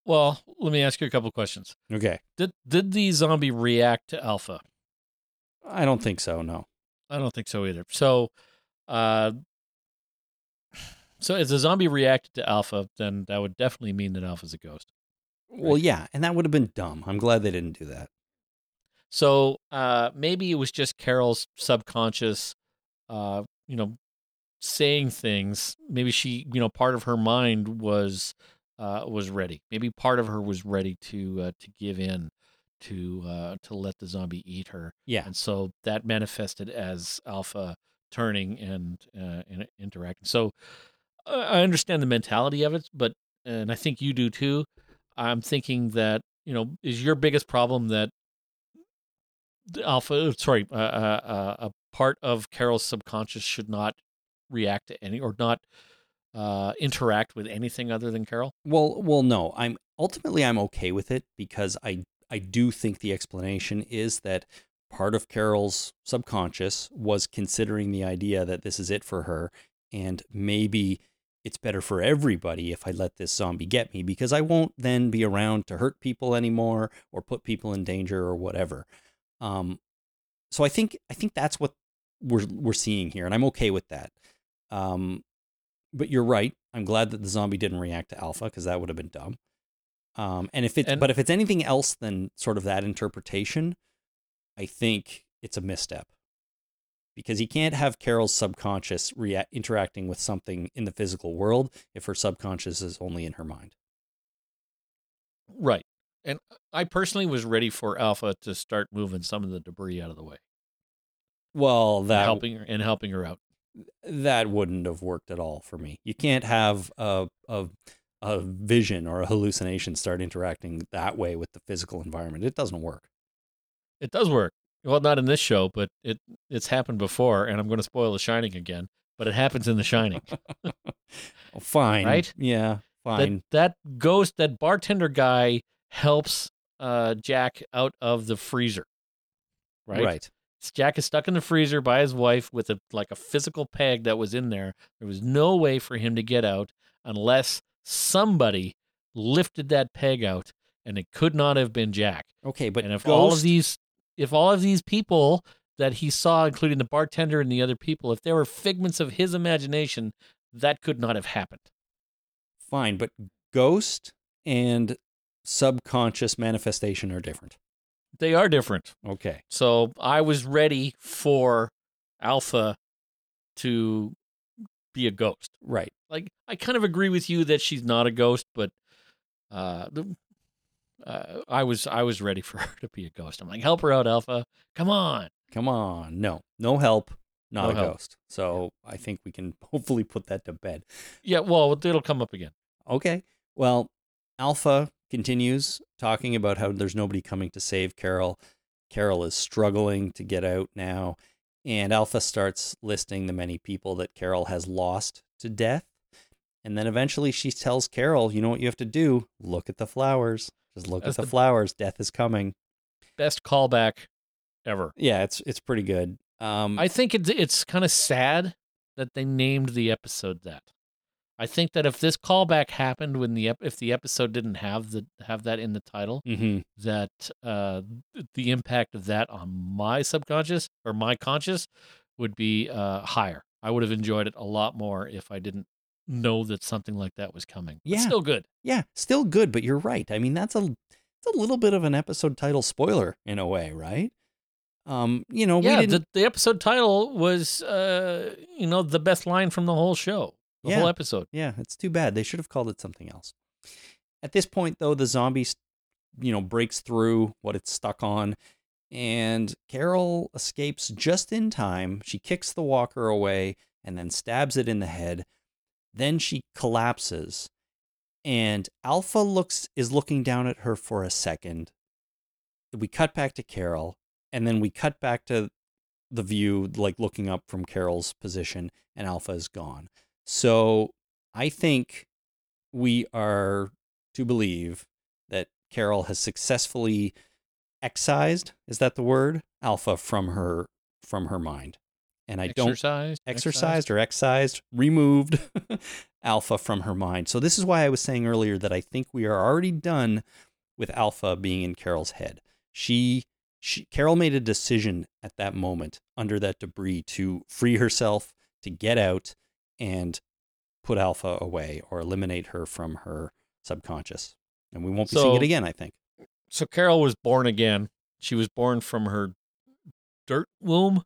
[SPEAKER 3] Well, let me ask you a couple questions.
[SPEAKER 2] Okay.
[SPEAKER 3] Did did the zombie react to Alpha?
[SPEAKER 2] I don't think so, no.
[SPEAKER 3] I don't think so either. So, uh, so if the zombie reacted to Alpha, then that would definitely mean that Alpha's a ghost.
[SPEAKER 2] Well, yeah, and that would have been dumb. I'm glad they didn't do that.
[SPEAKER 3] So uh, maybe it was just Carol's subconscious, uh, you know, saying things. Maybe she, you know, part of her mind was uh, was ready. Maybe part of her was ready to uh, to give in to uh, to let the zombie eat her.
[SPEAKER 2] Yeah.
[SPEAKER 3] and so that manifested as Alpha turning and uh, and interacting. So uh, I understand the mentality of it, but and I think you do too. I'm thinking that you know is your biggest problem that Alpha, sorry, uh, uh, uh, a part of Carol's subconscious should not react to any or not uh, interact with anything other than Carol.
[SPEAKER 2] Well, well, no. I'm ultimately I'm okay with it because I I do think the explanation is that part of Carol's subconscious was considering the idea that this is it for her, and maybe it's better for everybody if I let this zombie get me because I won't then be around to hurt people anymore or put people in danger or whatever. Um, so I think I think that's what we're we're seeing here, and I'm okay with that. Um, but you're right. I'm glad that the zombie didn't react to Alpha because that would have been dumb. Um, and if it's
[SPEAKER 3] And-
[SPEAKER 2] but if it's anything else than sort of that interpretation, I think it's a misstep because you can't have Carol's subconscious react interacting with something in the physical world if her subconscious is only in her mind.
[SPEAKER 3] Right. And I personally was ready for Alpha to start moving some of the debris out of the way,
[SPEAKER 2] Well,
[SPEAKER 3] and helping her and helping her out.
[SPEAKER 2] that wouldn't have worked at all for me. You can't have a a a vision or a hallucination start interacting that way with the physical environment. It doesn't work.
[SPEAKER 3] It does work. Well, not in this show, but it it's happened before, and I'm going to spoil The Shining again. But it happens in The Shining.
[SPEAKER 2] Oh, fine.
[SPEAKER 3] Right?
[SPEAKER 2] Yeah. Fine.
[SPEAKER 3] that that ghost, that bartender guy, helps uh, Jack out of the freezer. Right.
[SPEAKER 2] right.
[SPEAKER 3] Jack is stuck in the freezer by his wife with a like a physical peg that was in there. There was no way for him to get out unless somebody lifted that peg out, and it could not have been Jack.
[SPEAKER 2] Okay, but
[SPEAKER 3] and if all of these, if all of these people that he saw, including the bartender and the other people, if they were figments of his imagination, that could not have happened.
[SPEAKER 2] fine, but ghost and subconscious manifestation are different.
[SPEAKER 3] They are different.
[SPEAKER 2] Okay.
[SPEAKER 3] So I was ready for Alpha to be a ghost.
[SPEAKER 2] Right.
[SPEAKER 3] Like I kind of agree with you that she's not a ghost, but uh, uh, I was I was ready for her to be a ghost. I'm like, help her out, Alpha. Come on.
[SPEAKER 2] Come on. No. No help. Not
[SPEAKER 3] No
[SPEAKER 2] a
[SPEAKER 3] help.
[SPEAKER 2] ghost. So I think we can hopefully put that to bed.
[SPEAKER 3] Yeah, well, it'll come up again.
[SPEAKER 2] Okay. Well, Alpha continues talking about how there's nobody coming to save Carol. Carol is struggling to get out now. And Alpha starts listing the many people that Carol has lost to death. And then eventually she tells Carol, you know what you have to do? Look at the flowers. Just look
[SPEAKER 3] That's
[SPEAKER 2] at the,
[SPEAKER 3] the-
[SPEAKER 2] flowers. Death is coming.
[SPEAKER 3] Best callback ever.
[SPEAKER 2] Yeah, it's it's pretty good. Um,
[SPEAKER 3] I think it's it's kind of sad that they named the episode that. I think that if this callback happened when the ep- if the episode didn't have the have that in the title,
[SPEAKER 2] mhm.
[SPEAKER 3] that uh, the impact of that on my subconscious or my conscious would be uh, higher. I would have enjoyed it a lot more if I didn't know that something like that was coming. But
[SPEAKER 2] Yeah.
[SPEAKER 3] still good.
[SPEAKER 2] Yeah, still good, but you're right. I mean, that's a it's a little bit of an episode title spoiler in a way, right? Um, you know,
[SPEAKER 3] yeah, the, the episode title was, uh, you know, the best line from the whole show, the
[SPEAKER 2] Yeah.
[SPEAKER 3] whole episode.
[SPEAKER 2] Yeah, it's too bad. They should have called it something else. At this point, though, the zombie, you know, breaks through what it's stuck on, and Carol escapes just in time. She kicks the walker away and then stabs it in the head. Then she collapses, and Alpha looks is looking down at her for a second. We cut back to Carol, and then we cut back to the view, like looking up from Carol's position, and Alpha is gone. So I think we are to believe that Carol has successfully excised, is that the word? Alpha from her from her mind. And I don't
[SPEAKER 3] Exercised,
[SPEAKER 2] exercised or excised, removed Alpha from her mind. So this is why I was saying earlier that I think we are already done with Alpha being in Carol's head. She she Carol made a decision at that moment under that debris to free herself, to get out and put Alpha away or eliminate her from her subconscious. And we won't be seeing it again, I think.
[SPEAKER 3] So Carol was born again. She was born from her dirt womb,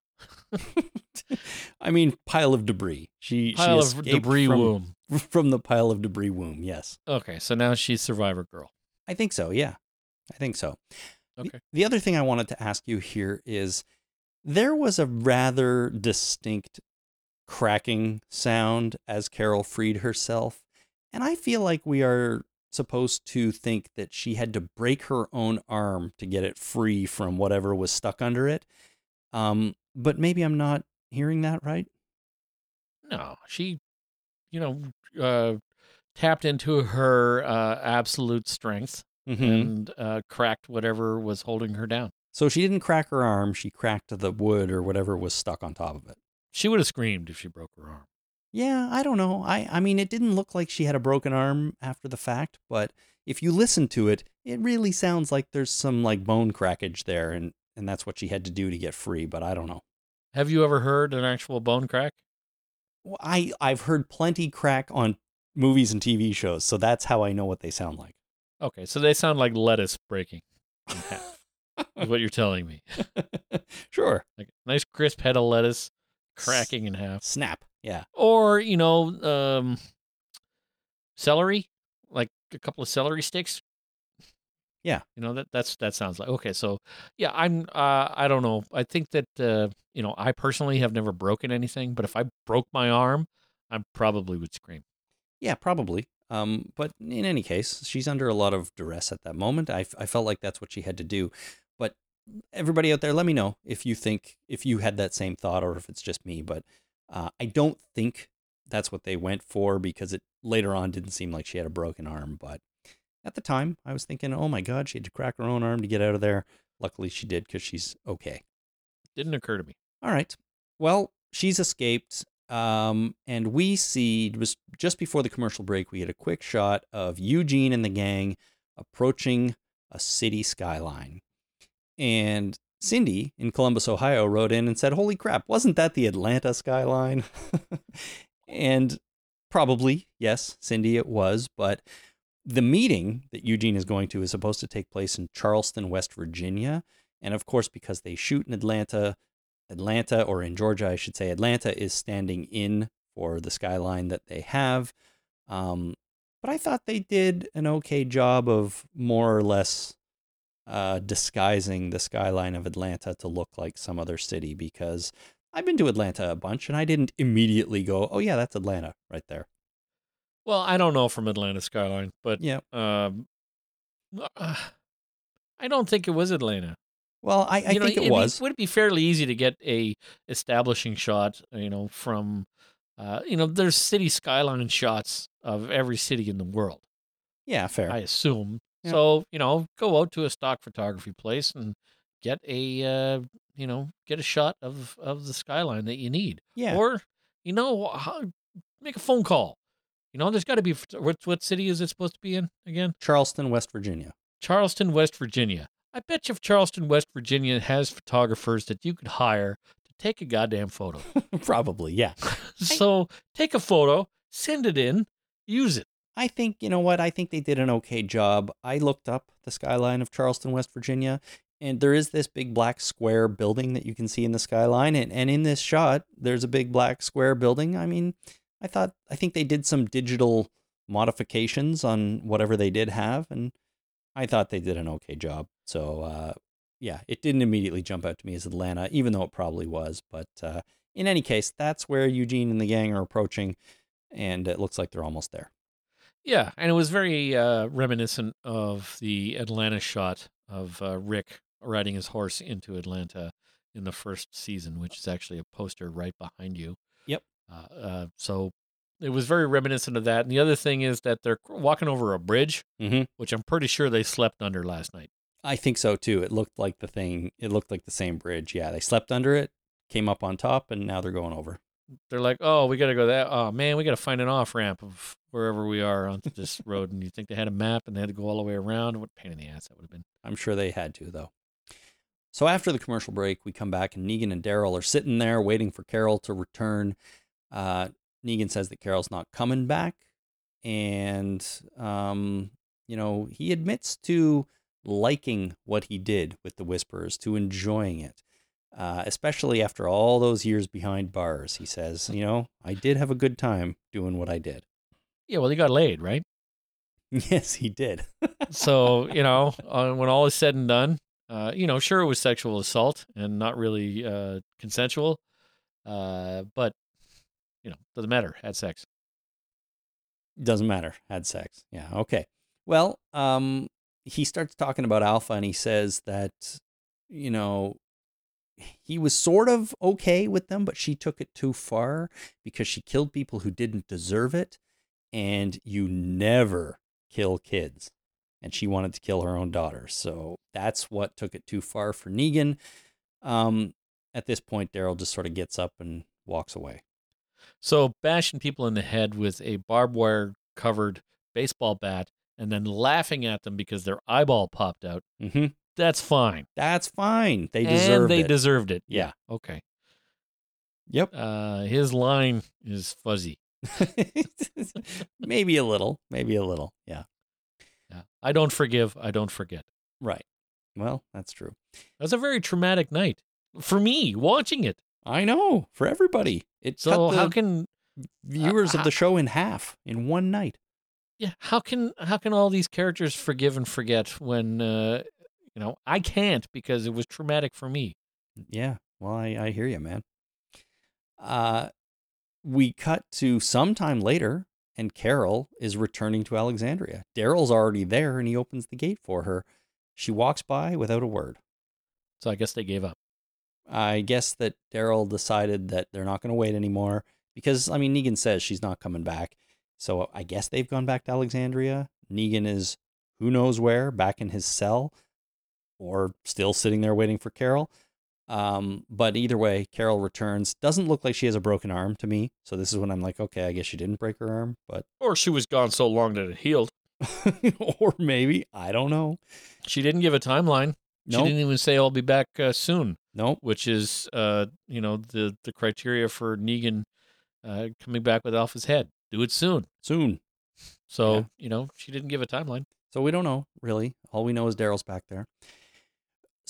[SPEAKER 2] I mean, pile of debris. She
[SPEAKER 3] pile
[SPEAKER 2] she
[SPEAKER 3] of debris
[SPEAKER 2] from,
[SPEAKER 3] womb.
[SPEAKER 2] from the pile of debris womb. Yes,
[SPEAKER 3] Okay, so now she's Survivor Girl.
[SPEAKER 2] I think so. Yeah, I think so. The-
[SPEAKER 3] Okay.
[SPEAKER 2] The, other thing I wanted to ask you here is there was a rather distinct cracking sound as Carol freed herself, and I feel like we are supposed to think that she had to break her own arm to get it free from whatever was stuck under it. Um, but maybe I'm not hearing that right.
[SPEAKER 3] No, she, you know, uh, tapped into her uh, absolute strength
[SPEAKER 2] Mm-hmm.
[SPEAKER 3] and uh, cracked whatever was holding her down.
[SPEAKER 2] So she didn't crack her arm, she cracked the wood or whatever was stuck on top of it.
[SPEAKER 3] She would have screamed if she broke her arm.
[SPEAKER 2] Yeah, I don't know. I, I mean, it didn't look like she had a broken arm after the fact, but if you listen to it, it really sounds like there's some like bone crackage there, and, and that's what she had to do to get free, but I don't know.
[SPEAKER 3] Have you ever heard an actual bone crack?
[SPEAKER 2] Well, I, I've heard plenty crack on movies and TV shows, so that's how I know what they sound like.
[SPEAKER 3] Okay, so they sound like lettuce breaking in half. is what you're telling me.
[SPEAKER 2] sure.
[SPEAKER 3] Like nice crisp head of lettuce cracking in half.
[SPEAKER 2] Snap. Yeah.
[SPEAKER 3] Or, you know, um celery, like a couple of celery sticks.
[SPEAKER 2] Yeah.
[SPEAKER 3] You know, that that's that sounds like okay, so yeah, I'm uh I don't know. I think that uh you know, I personally have never broken anything, but if I broke my arm, I probably would scream.
[SPEAKER 2] Yeah, probably. Um, but in any case, she's under a lot of duress at that moment. I, I felt like that's what she had to do. Everybody out there, let me know if you think if you had that same thought or if it's just me. But uh, I don't think that's what they went for because it later on didn't seem like she had a broken arm. But at the time, I was thinking, oh my god, she had to crack her own arm to get out of there. Luckily, she did because she's okay.
[SPEAKER 3] Didn't occur to me.
[SPEAKER 2] All right. Well, she's escaped. Um, and we see it was just before the commercial break, we had a quick shot of Eugene and the gang approaching a city skyline. And Cindy in Columbus, Ohio wrote in and said, Holy crap, wasn't that the Atlanta skyline? and probably, yes, Cindy, it was. But the meeting that Eugene is going to is supposed to take place in Charleston, West Virginia. And of course, because they shoot in Atlanta, Atlanta, or in Georgia, I should say, Atlanta is standing in for the skyline that they have. Um, but I thought they did an okay job of more or less uh, disguising the skyline of Atlanta to look like some other city because I've been to Atlanta a bunch and I didn't immediately go, oh, yeah, that's Atlanta right there.
[SPEAKER 3] Well, I don't know from Atlanta skyline, but
[SPEAKER 2] Yeah.
[SPEAKER 3] um uh, I don't think it was Atlanta.
[SPEAKER 2] Well, I, I
[SPEAKER 3] you know,
[SPEAKER 2] think it
[SPEAKER 3] be-
[SPEAKER 2] was.
[SPEAKER 3] would it be fairly easy to get a establishing shot? You know, from uh, you know, there's city skyline shots of every city in the world.
[SPEAKER 2] Yeah, fair.
[SPEAKER 3] I assume. So you know, go out to a stock photography place and get a uh, you know get a shot of of the skyline that you need.
[SPEAKER 2] yeah.
[SPEAKER 3] Or you know, how, make a phone call. You know, there's got to be what what city is it supposed to be in again?
[SPEAKER 2] Charleston, West Virginia.
[SPEAKER 3] Charleston, West Virginia. I bet you if Charleston, West Virginia has photographers that you could hire to take a goddamn photo.
[SPEAKER 2] Probably, yeah.
[SPEAKER 3] so take a photo, send it in, use it.
[SPEAKER 2] I think, you know what? I think they did an okay job. I looked up the skyline of Charleston, West Virginia. and there is this big black square building that you can see in the skyline and, and in this shot there's a big black square building i mean i thought i think they did some digital modifications on whatever they did have and i thought they did an okay job so uh, yeah it didn't immediately jump out to me as atlanta even though it probably was but uh, in any case that's where eugene and the gang are approaching and it looks like they're almost there
[SPEAKER 3] Yeah, and it was very uh, reminiscent of the Atlanta shot of uh, Rick riding his horse into Atlanta in the first season, which is actually a poster right behind you.
[SPEAKER 2] Yep.
[SPEAKER 3] Uh, uh, so it was very reminiscent of that. And the other thing is that they're walking over a bridge,
[SPEAKER 2] mm-hmm.
[SPEAKER 3] which I'm pretty sure they slept under last night.
[SPEAKER 2] I think so too. It looked like the thing. It looked like the same bridge. Yeah, they slept under it, came up on top, and now they're going over.
[SPEAKER 3] They're like, oh, we got to go that. Oh man, we got to find an off ramp of wherever we are on this road. And you think they had a map and they had to go all the way around? What pain in the ass that would have been.
[SPEAKER 2] I'm sure they had to though. So after the commercial break, we come back and Negan and Daryl are sitting there waiting for Carol to return. Uh, Negan says that Carol's not coming back, and um, you know he admits to liking what he did with the Whisperers, to enjoying it. Uh, especially after all those years behind bars, he says, you know, I did have a good time doing what I did.
[SPEAKER 3] Yeah, well, he got laid, right?
[SPEAKER 2] Yes, he did.
[SPEAKER 3] so you know uh, when all is said and done uh, you know sure it was sexual assault and not really uh, consensual uh, but you know doesn't matter had sex
[SPEAKER 2] Doesn't matter. Had sex. Yeah. Okay. Well, um, he starts talking about Alpha and he says that, you know, he was sort of okay with them, but she took it too far because she killed people who didn't deserve it. And you never kill kids. And she wanted to kill her own daughter. So that's what took it too far for Negan. Um, at this point, Daryl just sort of gets up and walks away.
[SPEAKER 3] so bashing people in the head with a barbed wire covered baseball bat and then laughing at them because their eyeball popped out
[SPEAKER 2] hmm
[SPEAKER 3] that's fine
[SPEAKER 2] That's fine. They
[SPEAKER 3] and they
[SPEAKER 2] it.
[SPEAKER 3] deserved it
[SPEAKER 2] Yeah.
[SPEAKER 3] okay
[SPEAKER 2] yep.
[SPEAKER 3] uh, his line is fuzzy
[SPEAKER 2] maybe a little. Maybe a little. Yeah.
[SPEAKER 3] yeah. i don't forgive i don't forget
[SPEAKER 2] Right. Well, that's true.
[SPEAKER 3] that was a very traumatic night for me watching it
[SPEAKER 2] I know for everybody. It
[SPEAKER 3] so how can
[SPEAKER 2] viewers
[SPEAKER 3] uh,
[SPEAKER 2] of the show in half in one night.
[SPEAKER 3] yeah how can how can all these characters forgive and forget when uh you know i can't because it was traumatic for me
[SPEAKER 2] Yeah. Well, I, I hear you, man. Uh, we cut to sometime later, and Carol is returning to Alexandria. Daryl's already there, and he opens the gate for her. She walks by without a word.
[SPEAKER 3] so i guess they gave up
[SPEAKER 2] I guess that Daryl decided that they're not going to wait anymore because, I mean, Negan says she's not coming back. So I guess they've gone back to Alexandria. Negan is who knows where, back in his cell, or still sitting there waiting for Carol. Um, but either way, Carol returns. Doesn't look like she has a broken arm to me. So this is when I'm like, okay, I guess she didn't break her arm, but
[SPEAKER 3] or she was gone so long that it healed
[SPEAKER 2] or maybe I don't know.
[SPEAKER 3] she didn't give a timeline she didn't even say i'll be back uh, soon
[SPEAKER 2] Nope.
[SPEAKER 3] which is uh you know the the criteria for negan uh coming back with alpha's head do it soon
[SPEAKER 2] Soon.
[SPEAKER 3] so
[SPEAKER 2] Yeah.
[SPEAKER 3] you know she didn't give a timeline
[SPEAKER 2] So we don't know, really. All we know is Daryl's back there.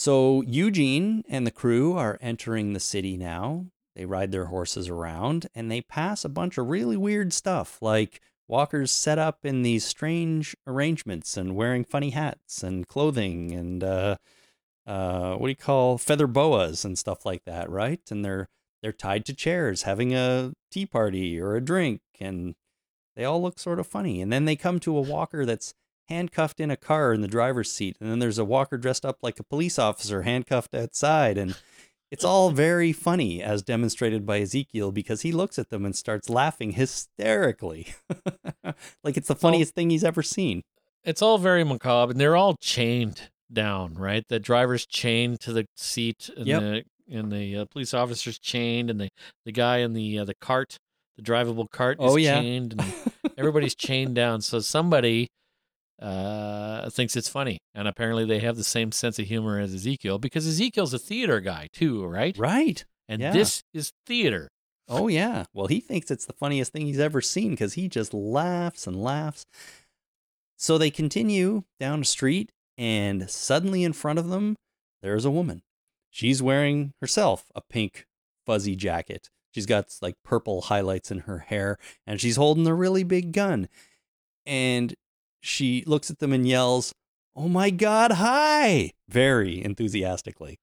[SPEAKER 2] So Eugene and the crew are entering the city now. They ride their horses around and they pass a bunch of really weird stuff like walkers set up in these strange arrangements and wearing funny hats and clothing and uh, uh, what do you call feather boas and stuff like that, right? And they're they're tied to chairs having a tea party or a drink and they all look sort of funny. And then they come to a walker that's handcuffed in a car in the driver's seat. And then there's a walker dressed up like a police officer handcuffed outside. And it's all very funny, as demonstrated by Ezekiel, because he looks at them and starts laughing hysterically. like it's the funniest thing he's ever seen.
[SPEAKER 3] it's all very macabre and they're all chained down right the driver's chained to the seat and
[SPEAKER 2] Yep.
[SPEAKER 3] the and the uh, police officer's chained and the the guy in the uh, the cart the drivable cart is
[SPEAKER 2] Oh, yeah.
[SPEAKER 3] chained and everybody's chained down so somebody uh thinks it's funny and apparently they have the same sense of humor as ezekiel because ezekiel's a theater guy too right
[SPEAKER 2] right.
[SPEAKER 3] and
[SPEAKER 2] yeah.
[SPEAKER 3] this is theater
[SPEAKER 2] Oh, yeah. Well, he thinks it's the funniest thing he's ever seen because he just laughs and laughs. So they continue down a street, and suddenly in front of them, there's a woman. She's wearing herself a pink fuzzy jacket. She's got like purple highlights in her hair and she's holding a really big gun. And she looks at them and yells, Oh my God, hi! Very enthusiastically.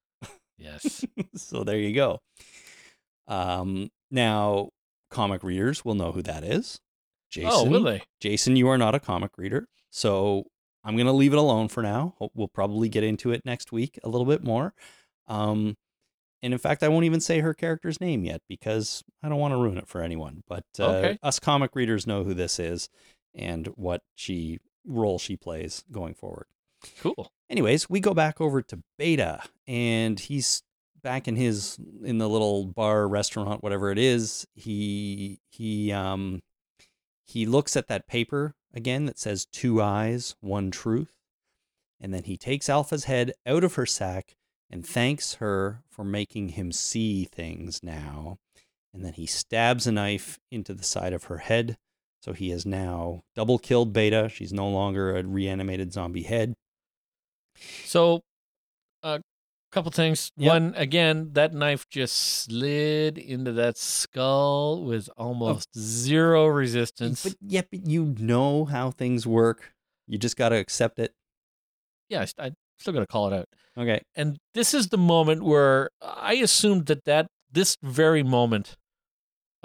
[SPEAKER 3] Yes.
[SPEAKER 2] so there you go. Um, now, comic readers will know who that is. Jason.
[SPEAKER 3] oh, will they?
[SPEAKER 2] Jason, you are not a comic reader. So I'm going to leave it alone for now. We'll probably get into it next week a little bit more. Um, and in fact, I won't even say her character's name yet because I don't want to ruin it for anyone. But uh,
[SPEAKER 3] Okay.
[SPEAKER 2] us comic readers know who this is and what she role she plays going forward.
[SPEAKER 3] Cool.
[SPEAKER 2] Anyways, we go back over to Beta, and he's back in his in the little bar, restaurant, whatever it is. He he um he looks at that paper again that says two eyes, one truth, and then he takes Alpha's head out of her sack and thanks her for making him see things now. And then he stabs a knife into the side of her head. So he has now double killed Beta. She's no longer a reanimated zombie head.
[SPEAKER 3] So, a couple things.
[SPEAKER 2] Yep.
[SPEAKER 3] One, again, that knife just slid into that skull with almost zero resistance.
[SPEAKER 2] But yeah, but you know how things work. You just got to accept it.
[SPEAKER 3] yeah, I, I still got to call it out.
[SPEAKER 2] Okay.
[SPEAKER 3] And this is the moment where I assumed that that this very moment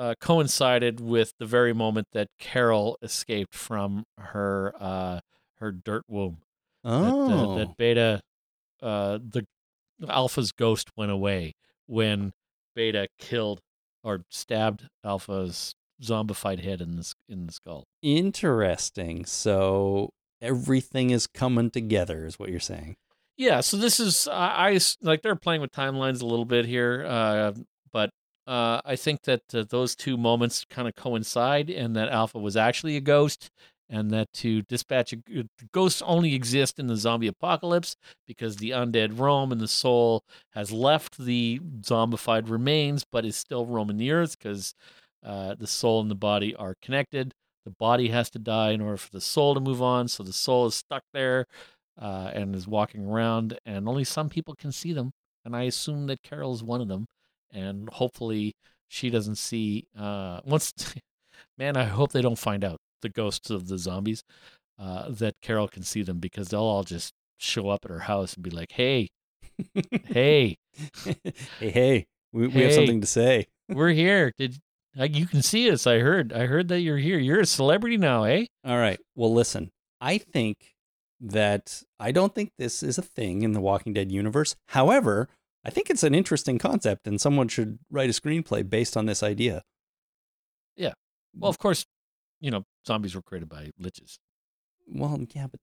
[SPEAKER 3] uh, coincided with the very moment that Carol escaped from her uh, her dirt womb. That,
[SPEAKER 2] Oh.
[SPEAKER 3] uh, that Beta, uh, the Alpha's ghost went away when Beta killed or stabbed Alpha's zombified head in the in the skull.
[SPEAKER 2] Interesting. So everything is coming together, is what you're saying.
[SPEAKER 3] Yeah, so this is I like they're playing with timelines a little bit here, uh, but uh, I think that uh, those two moments kind of coincide, and that Alpha was actually a ghost, and that to dispatch a ghosts only exist in the zombie apocalypse because the undead roam and the soul has left the zombified remains, but is still roaming the earth because uh, the soul and the body are connected. The body has to die in order for the soul to move on, so the soul is stuck there uh, and is walking around, and only some people can see them. And I assume that Carol is one of them, and hopefully she doesn't see. Uh, once, man, I hope they don't find out the ghosts of the zombies uh, that Carol can see them because they'll all just show up at her house and be like, "Hey, hey,
[SPEAKER 2] hey, hey, we, we have something to say.
[SPEAKER 3] we're here. Did like you can see us? I heard. I heard that you're here. You're a celebrity now, eh?
[SPEAKER 2] All right. Well, listen, I think that I don't think this is a thing in the Walking Dead universe. However, I think it's an interesting concept, and someone should write a screenplay based on this idea. Yeah.
[SPEAKER 3] Well, of course, you know zombies were created by liches.
[SPEAKER 2] Well, yeah, but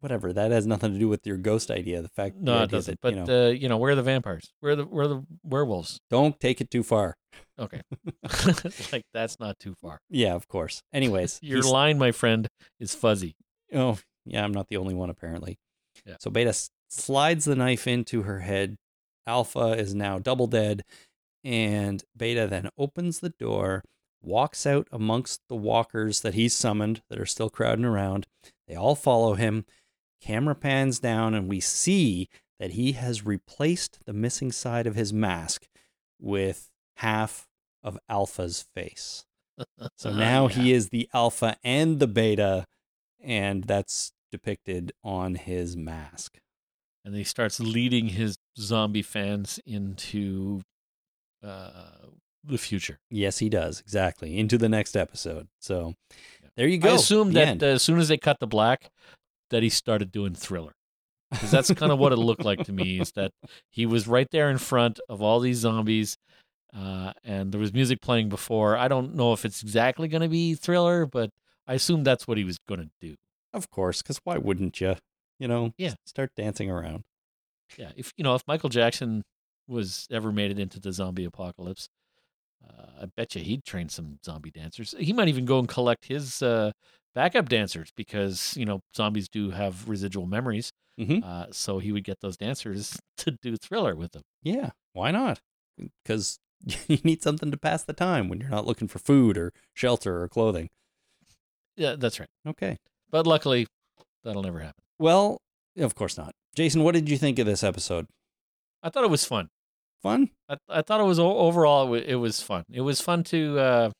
[SPEAKER 2] whatever. That has nothing to do with your ghost idea. The fact,
[SPEAKER 3] No, it doesn't.
[SPEAKER 2] that,
[SPEAKER 3] But
[SPEAKER 2] you know,
[SPEAKER 3] uh, you know, where are the vampires? Where are the where are the werewolves?
[SPEAKER 2] don't take it too far.
[SPEAKER 3] Okay, like that's not too far.
[SPEAKER 2] Yeah, of course. Anyways,
[SPEAKER 3] Your line, my friend, is fuzzy.
[SPEAKER 2] Oh, yeah, I'm not the only one apparently.
[SPEAKER 3] Yeah.
[SPEAKER 2] So Beta slides the knife into her head. Alpha is now double dead, and Beta then opens the door, walks out amongst the walkers that he's summoned that are still crowding around. They all follow him. Camera pans down, and we see that he has replaced the missing side of his mask with half of Alpha's face. So now he is the alpha and the beta, and that's depicted on his mask.
[SPEAKER 3] And he starts leading his zombie fans into uh, the future.
[SPEAKER 2] Yes, he does exactly into the next episode. So
[SPEAKER 3] Yeah.
[SPEAKER 2] there you go.
[SPEAKER 3] I assume
[SPEAKER 2] The
[SPEAKER 3] that
[SPEAKER 2] end.
[SPEAKER 3] as soon as they cut the black, that he started doing Thriller. Because that's kind of what it looked like to me. Is that he was right there in front of all these zombies, uh, and there was music playing before. I don't know if it's exactly going to be Thriller, but I assume that's what he was going to do.
[SPEAKER 2] of course, because why wouldn't you? You know,
[SPEAKER 3] Yeah.
[SPEAKER 2] start dancing around.
[SPEAKER 3] Yeah, if you know if Michael Jackson was ever made it into the zombie apocalypse, uh, I bet you he'd train some zombie dancers. He might even go and collect his uh, backup dancers because you know zombies do have residual memories.
[SPEAKER 2] Mhm.
[SPEAKER 3] Uh, so he would get those dancers to do Thriller with them.
[SPEAKER 2] Yeah, why not? Because you need something to pass the time when you're not looking for food or shelter or clothing.
[SPEAKER 3] Yeah, that's right.
[SPEAKER 2] Okay.
[SPEAKER 3] But luckily, that'll never happen.
[SPEAKER 2] Well, of course not. Jason, what did you think of this episode?
[SPEAKER 3] I thought it was fun.
[SPEAKER 2] Fun?
[SPEAKER 3] I, I thought it was overall it, wa- it was fun. It was fun to uh,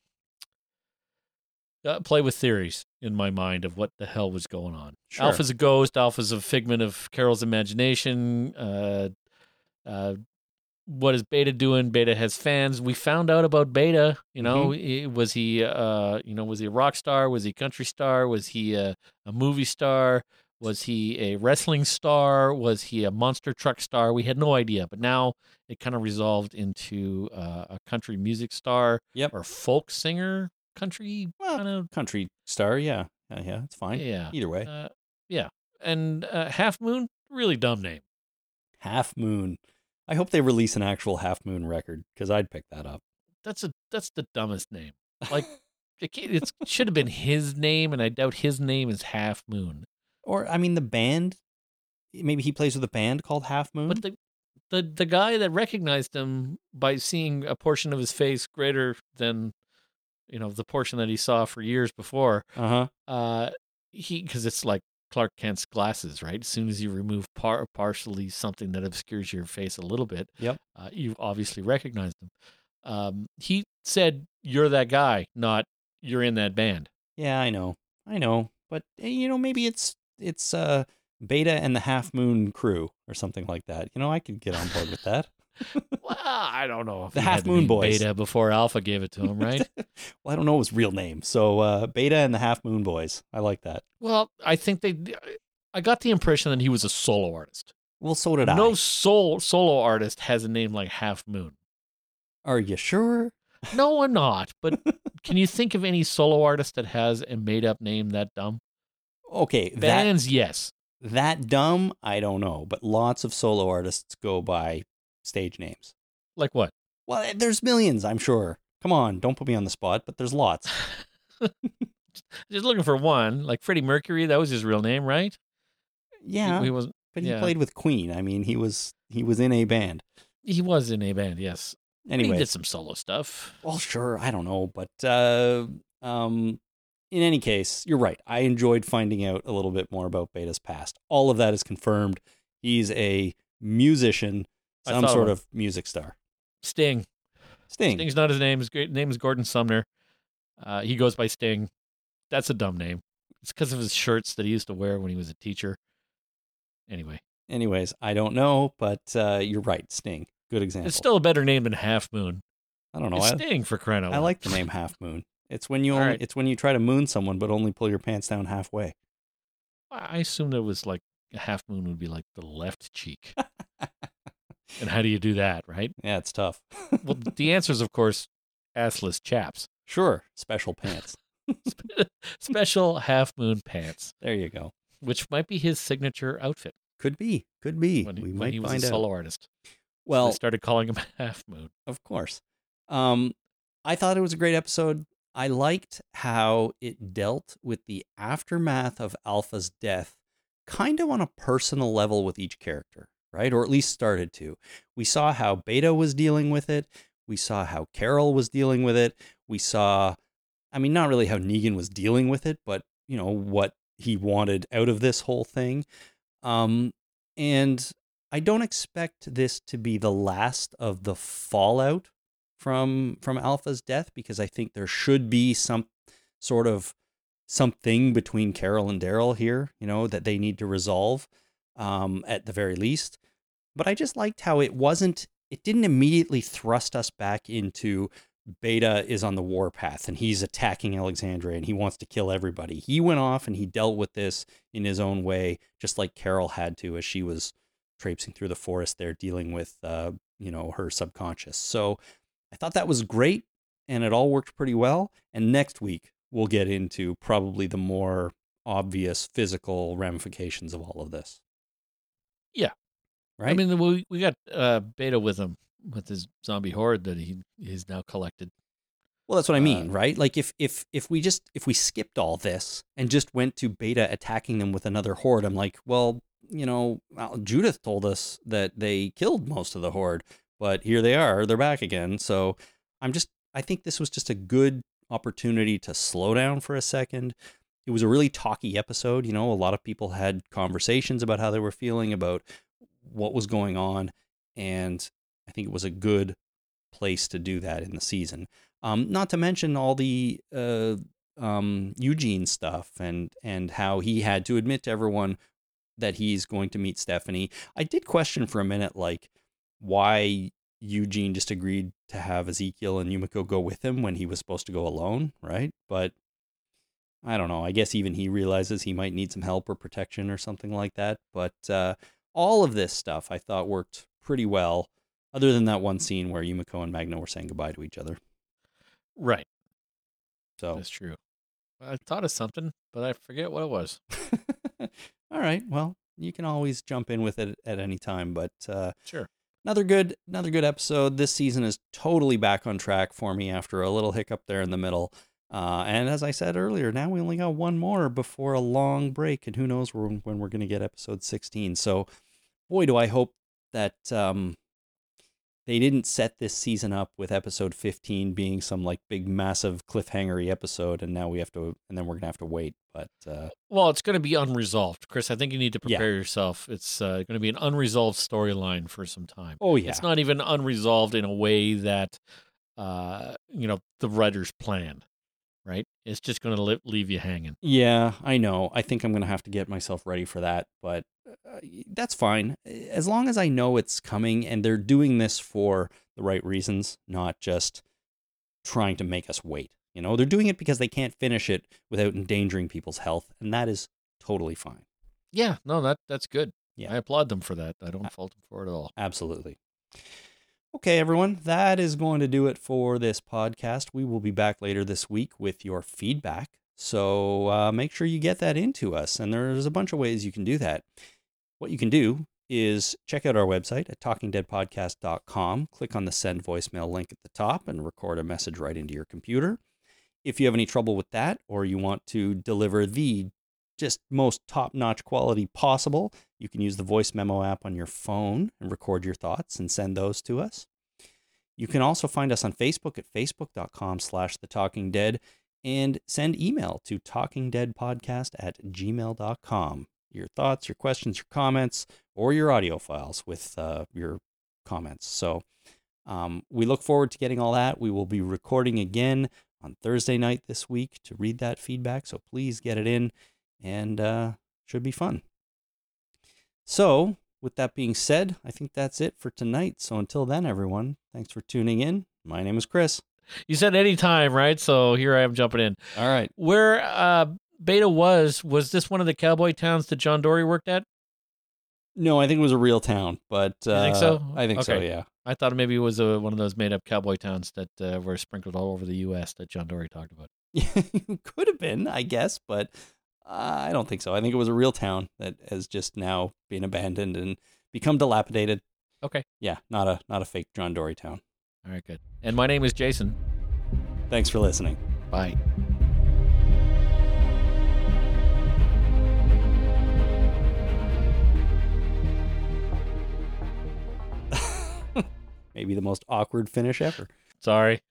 [SPEAKER 3] uh, play with theories in my mind of what the hell was going on.
[SPEAKER 2] Sure.
[SPEAKER 3] Alpha's a ghost. Alpha's a figment of Carol's imagination. Uh, uh, what is Beta doing? Beta has fans. We found out about Beta. You know,
[SPEAKER 2] Mm-hmm.
[SPEAKER 3] Was he, uh, you know, was he a rock star? Was he a country star? Was he a, a movie star? Was he a wrestling star? Was he a monster truck star? We had no idea. But now it kind of resolved into uh, a country music star
[SPEAKER 2] Yep.
[SPEAKER 3] or folk singer, country
[SPEAKER 2] Well,
[SPEAKER 3] kind of.
[SPEAKER 2] Country star, yeah. Yeah, yeah, it's fine.
[SPEAKER 3] Yeah.
[SPEAKER 2] Either way.
[SPEAKER 3] Uh, yeah. And uh, Half Moon, really dumb name.
[SPEAKER 2] Half Moon. I hope they release an actual Half Moon record because I'd pick that up.
[SPEAKER 3] That's a that's the dumbest name. Like it, it should have been his name, and I doubt his name is Half Moon.
[SPEAKER 2] Or, I mean, the band, maybe he plays with a band called Half Moon.
[SPEAKER 3] But the the the guy that recognized him by seeing a portion of his face greater than you know the portion that he saw for years before,
[SPEAKER 2] uh huh.
[SPEAKER 3] uh, he because it's like Clark Kent's glasses, right? As soon as you remove par- partially something that obscures your face a little bit,
[SPEAKER 2] Yep.
[SPEAKER 3] uh, you obviously recognized him. Um, he said, "You're that guy," not "You're in that band."
[SPEAKER 2] Yeah, I know. I know. But, eh, you know, maybe it's, it's, uh, Beta and the Half Moon crew or something like that. You know, I could get on board with that.
[SPEAKER 3] well, I don't know if
[SPEAKER 2] The Half Moon Boys.
[SPEAKER 3] Beta before Alpha gave it to him, right?
[SPEAKER 2] well, I don't know his real name. So, uh, Beta and the Half Moon Boys. I like that.
[SPEAKER 3] well, I think they. I got the impression that he was a solo artist.
[SPEAKER 2] Well, so did
[SPEAKER 3] no
[SPEAKER 2] I.
[SPEAKER 3] soul solo artist has a name like Half Moon.
[SPEAKER 2] Are you sure?
[SPEAKER 3] No, I'm not. But can you think of any solo artist that has a made up name that dumb?
[SPEAKER 2] Okay, that
[SPEAKER 3] Bands, yes.
[SPEAKER 2] that dumb, I don't know, but lots of solo artists go by stage names.
[SPEAKER 3] Like what?
[SPEAKER 2] Well, eh, there's millions, I'm sure. Come on, don't put me on the spot, but there's lots.
[SPEAKER 3] Just looking for one. Like Freddie Mercury, that was his real name, right?
[SPEAKER 2] Yeah,
[SPEAKER 3] He, was
[SPEAKER 2] but he
[SPEAKER 3] yeah.
[SPEAKER 2] played with Queen. I mean, he was he was in a band.
[SPEAKER 3] he was in a band, yes.
[SPEAKER 2] Anyway,
[SPEAKER 3] He did some solo stuff.
[SPEAKER 2] well, sure, I don't know, but uh, um, in any case, you're right. I enjoyed finding out a little bit more about Beta's past. All of that is confirmed. He's a musician, some sort
[SPEAKER 3] of-
[SPEAKER 2] of music star.
[SPEAKER 3] Sting.
[SPEAKER 2] Sting.
[SPEAKER 3] Sting's not his name. His great name is Gordon Sumner. Uh, he goes by Sting. That's a dumb name. It's because of his shirts that he used to wear when he was a teacher. Anyway,
[SPEAKER 2] Anyways, I don't know, but uh, you're right. Sting. Good example.
[SPEAKER 3] it's still a better name than Half Moon.
[SPEAKER 2] I don't know.
[SPEAKER 3] It's Sting for crying out
[SPEAKER 2] I like the name Half Moon. It's when you only,
[SPEAKER 3] right.
[SPEAKER 2] it's when you try to moon someone, but only pull your pants down halfway.
[SPEAKER 3] I assumed it was like a half moon would be like the left cheek. and how do you do that, right?
[SPEAKER 2] Yeah, it's tough.
[SPEAKER 3] Well, the answer is, of course, assless chaps.
[SPEAKER 2] sure, special pants.
[SPEAKER 3] Special half moon pants,
[SPEAKER 2] There you go.
[SPEAKER 3] which might be his signature outfit
[SPEAKER 2] Could be. Could be.
[SPEAKER 3] when he,
[SPEAKER 2] we
[SPEAKER 3] when
[SPEAKER 2] might
[SPEAKER 3] he was
[SPEAKER 2] find
[SPEAKER 3] a
[SPEAKER 2] out.
[SPEAKER 3] solo artist.
[SPEAKER 2] Well,
[SPEAKER 3] they started calling him Half Moon.
[SPEAKER 2] of course. Um, I thought it was a great episode. I liked how it dealt with the aftermath of Alpha's death, kind of on a personal level with each character, right? Or at least started to. We saw how Beta was dealing with it. We saw how Carol was dealing with it. We saw, I mean, not really how Negan was dealing with it, but, you know, what he wanted out of this whole thing. Um, and I don't expect this to be the last of the fallout from from Alpha's death because I think there should be some sort of something between Carol and Daryl here, you know, that they need to resolve um, at the very least. But I just liked how it wasn't, it didn't immediately thrust us back into Beta is on the warpath and he's attacking Alexandria and he wants to kill everybody. He went off and he dealt with this in his own way, just like Carol had to as she was traipsing through the forest there dealing with, uh, you know, her subconscious. So I thought that was great and it all worked pretty well. And next week, we'll get into probably the more obvious physical ramifications of all of this.
[SPEAKER 3] Yeah.
[SPEAKER 2] Right?
[SPEAKER 3] I mean, we we got uh, Beta with him with his zombie horde that he he's now collected.
[SPEAKER 2] Well, that's what I mean,
[SPEAKER 3] Uh,
[SPEAKER 2] right? Like if if if we just if we skipped all this and just went to Beta attacking them with another horde, I'm like, well, you know, well, Judith told us that they killed most of the horde, but here they are, they're back again. So I'm just I think this was just a good opportunity to slow down for a second. It was a really talky episode, you know, a lot of people had conversations about how they were feeling about what was going on and I think it was a good place to do that in the season. Um, not to mention all the uh, um, Eugene stuff and and how he had to admit to everyone that he's going to meet Stephanie. I did question for a minute, like why Eugene just agreed to have Ezekiel and Yumiko go with him when he was supposed to go alone, right? But I don't know. I guess even he realizes he might need some help or protection or something like that. But uh, all of this stuff I thought worked pretty well, other than that one scene where Yumiko and Magna were saying goodbye to each other.
[SPEAKER 3] Right.
[SPEAKER 2] So
[SPEAKER 3] That's true. I thought of something, but I forget what it was.
[SPEAKER 2] all right. Well, you can always jump in with it at any time. But uh,
[SPEAKER 3] Sure.
[SPEAKER 2] Another good, another good episode. This season is totally back on track for me after a little hiccup there in the middle. Uh, and as I said earlier, now we only got one more before a long break, and who knows when, we're going to get episode 16. So, boy, do I hope that um, they didn't set this season up with episode 15 being some like big, massive cliffhangery episode, and now we have to, and then we're going to have to wait. But uh,
[SPEAKER 3] Well, it's going to be unresolved, Chris. I think you need to
[SPEAKER 2] Yeah.
[SPEAKER 3] prepare yourself. It's uh, going to be an unresolved storyline for some time.
[SPEAKER 2] oh, yeah.
[SPEAKER 3] It's not even unresolved in a way that, uh, you know, the writers planned. Right? It's just going to li- leave you hanging.
[SPEAKER 2] Yeah, I know. I think I'm going to have to get myself ready for that, but that's fine. As long as I know it's coming and they're doing this for the right reasons, not just trying to make us wait. You know, they're doing it because they can't finish it without endangering people's health, and that is totally fine.
[SPEAKER 3] Yeah. No, that that's good.
[SPEAKER 2] Yeah.
[SPEAKER 3] I applaud them for that. I don't fault them for it at all.
[SPEAKER 2] Absolutely. Okay, everyone, that is going to do it for this podcast. We will be back later this week with your feedback. So uh, make sure you get that into us. And there's a bunch of ways you can do that. What you can do is check out our website at talkingdeadpodcast.com. Click on the send voicemail link at the top and record a message right into your computer. If you have any trouble with that or you want to deliver the just most top notch quality possible, you can use the voice memo app on your phone and record your thoughts and send those to us. You can also find us on Facebook at facebook.com slash the talking dead and send email to talkingdeadpodcast at gmail.com. Your thoughts, your questions, your comments, or your audio files with uh, your comments. So um, we look forward to getting all that. We will be recording again on Thursday night this week to read that feedback. So please get it in and uh, should be fun. So, with that being said, I think that's it for tonight. So, until then, everyone, thanks for tuning in. My name is Chris.
[SPEAKER 3] You said any time, right? So here I am jumping in.
[SPEAKER 2] All right.
[SPEAKER 3] Where uh, Beta was, was this one of the cowboy towns that John Dorie worked at?
[SPEAKER 2] No, I think it was a real town, but uh,
[SPEAKER 3] You think so?
[SPEAKER 2] I think so. Yeah.
[SPEAKER 3] I thought maybe it was a, one of those made up cowboy towns that uh, were sprinkled all over the U.S. that John Dorie talked about.
[SPEAKER 2] Could have been, I guess, but uh, I don't think so. I think it was a real town that has just now been abandoned and become dilapidated.
[SPEAKER 3] Okay.
[SPEAKER 2] Yeah, not a not a fake John Dorie town.
[SPEAKER 3] All right, good. And my name is Jason.
[SPEAKER 2] Thanks for listening.
[SPEAKER 3] Bye.
[SPEAKER 2] Maybe the most awkward finish ever.
[SPEAKER 3] Sorry.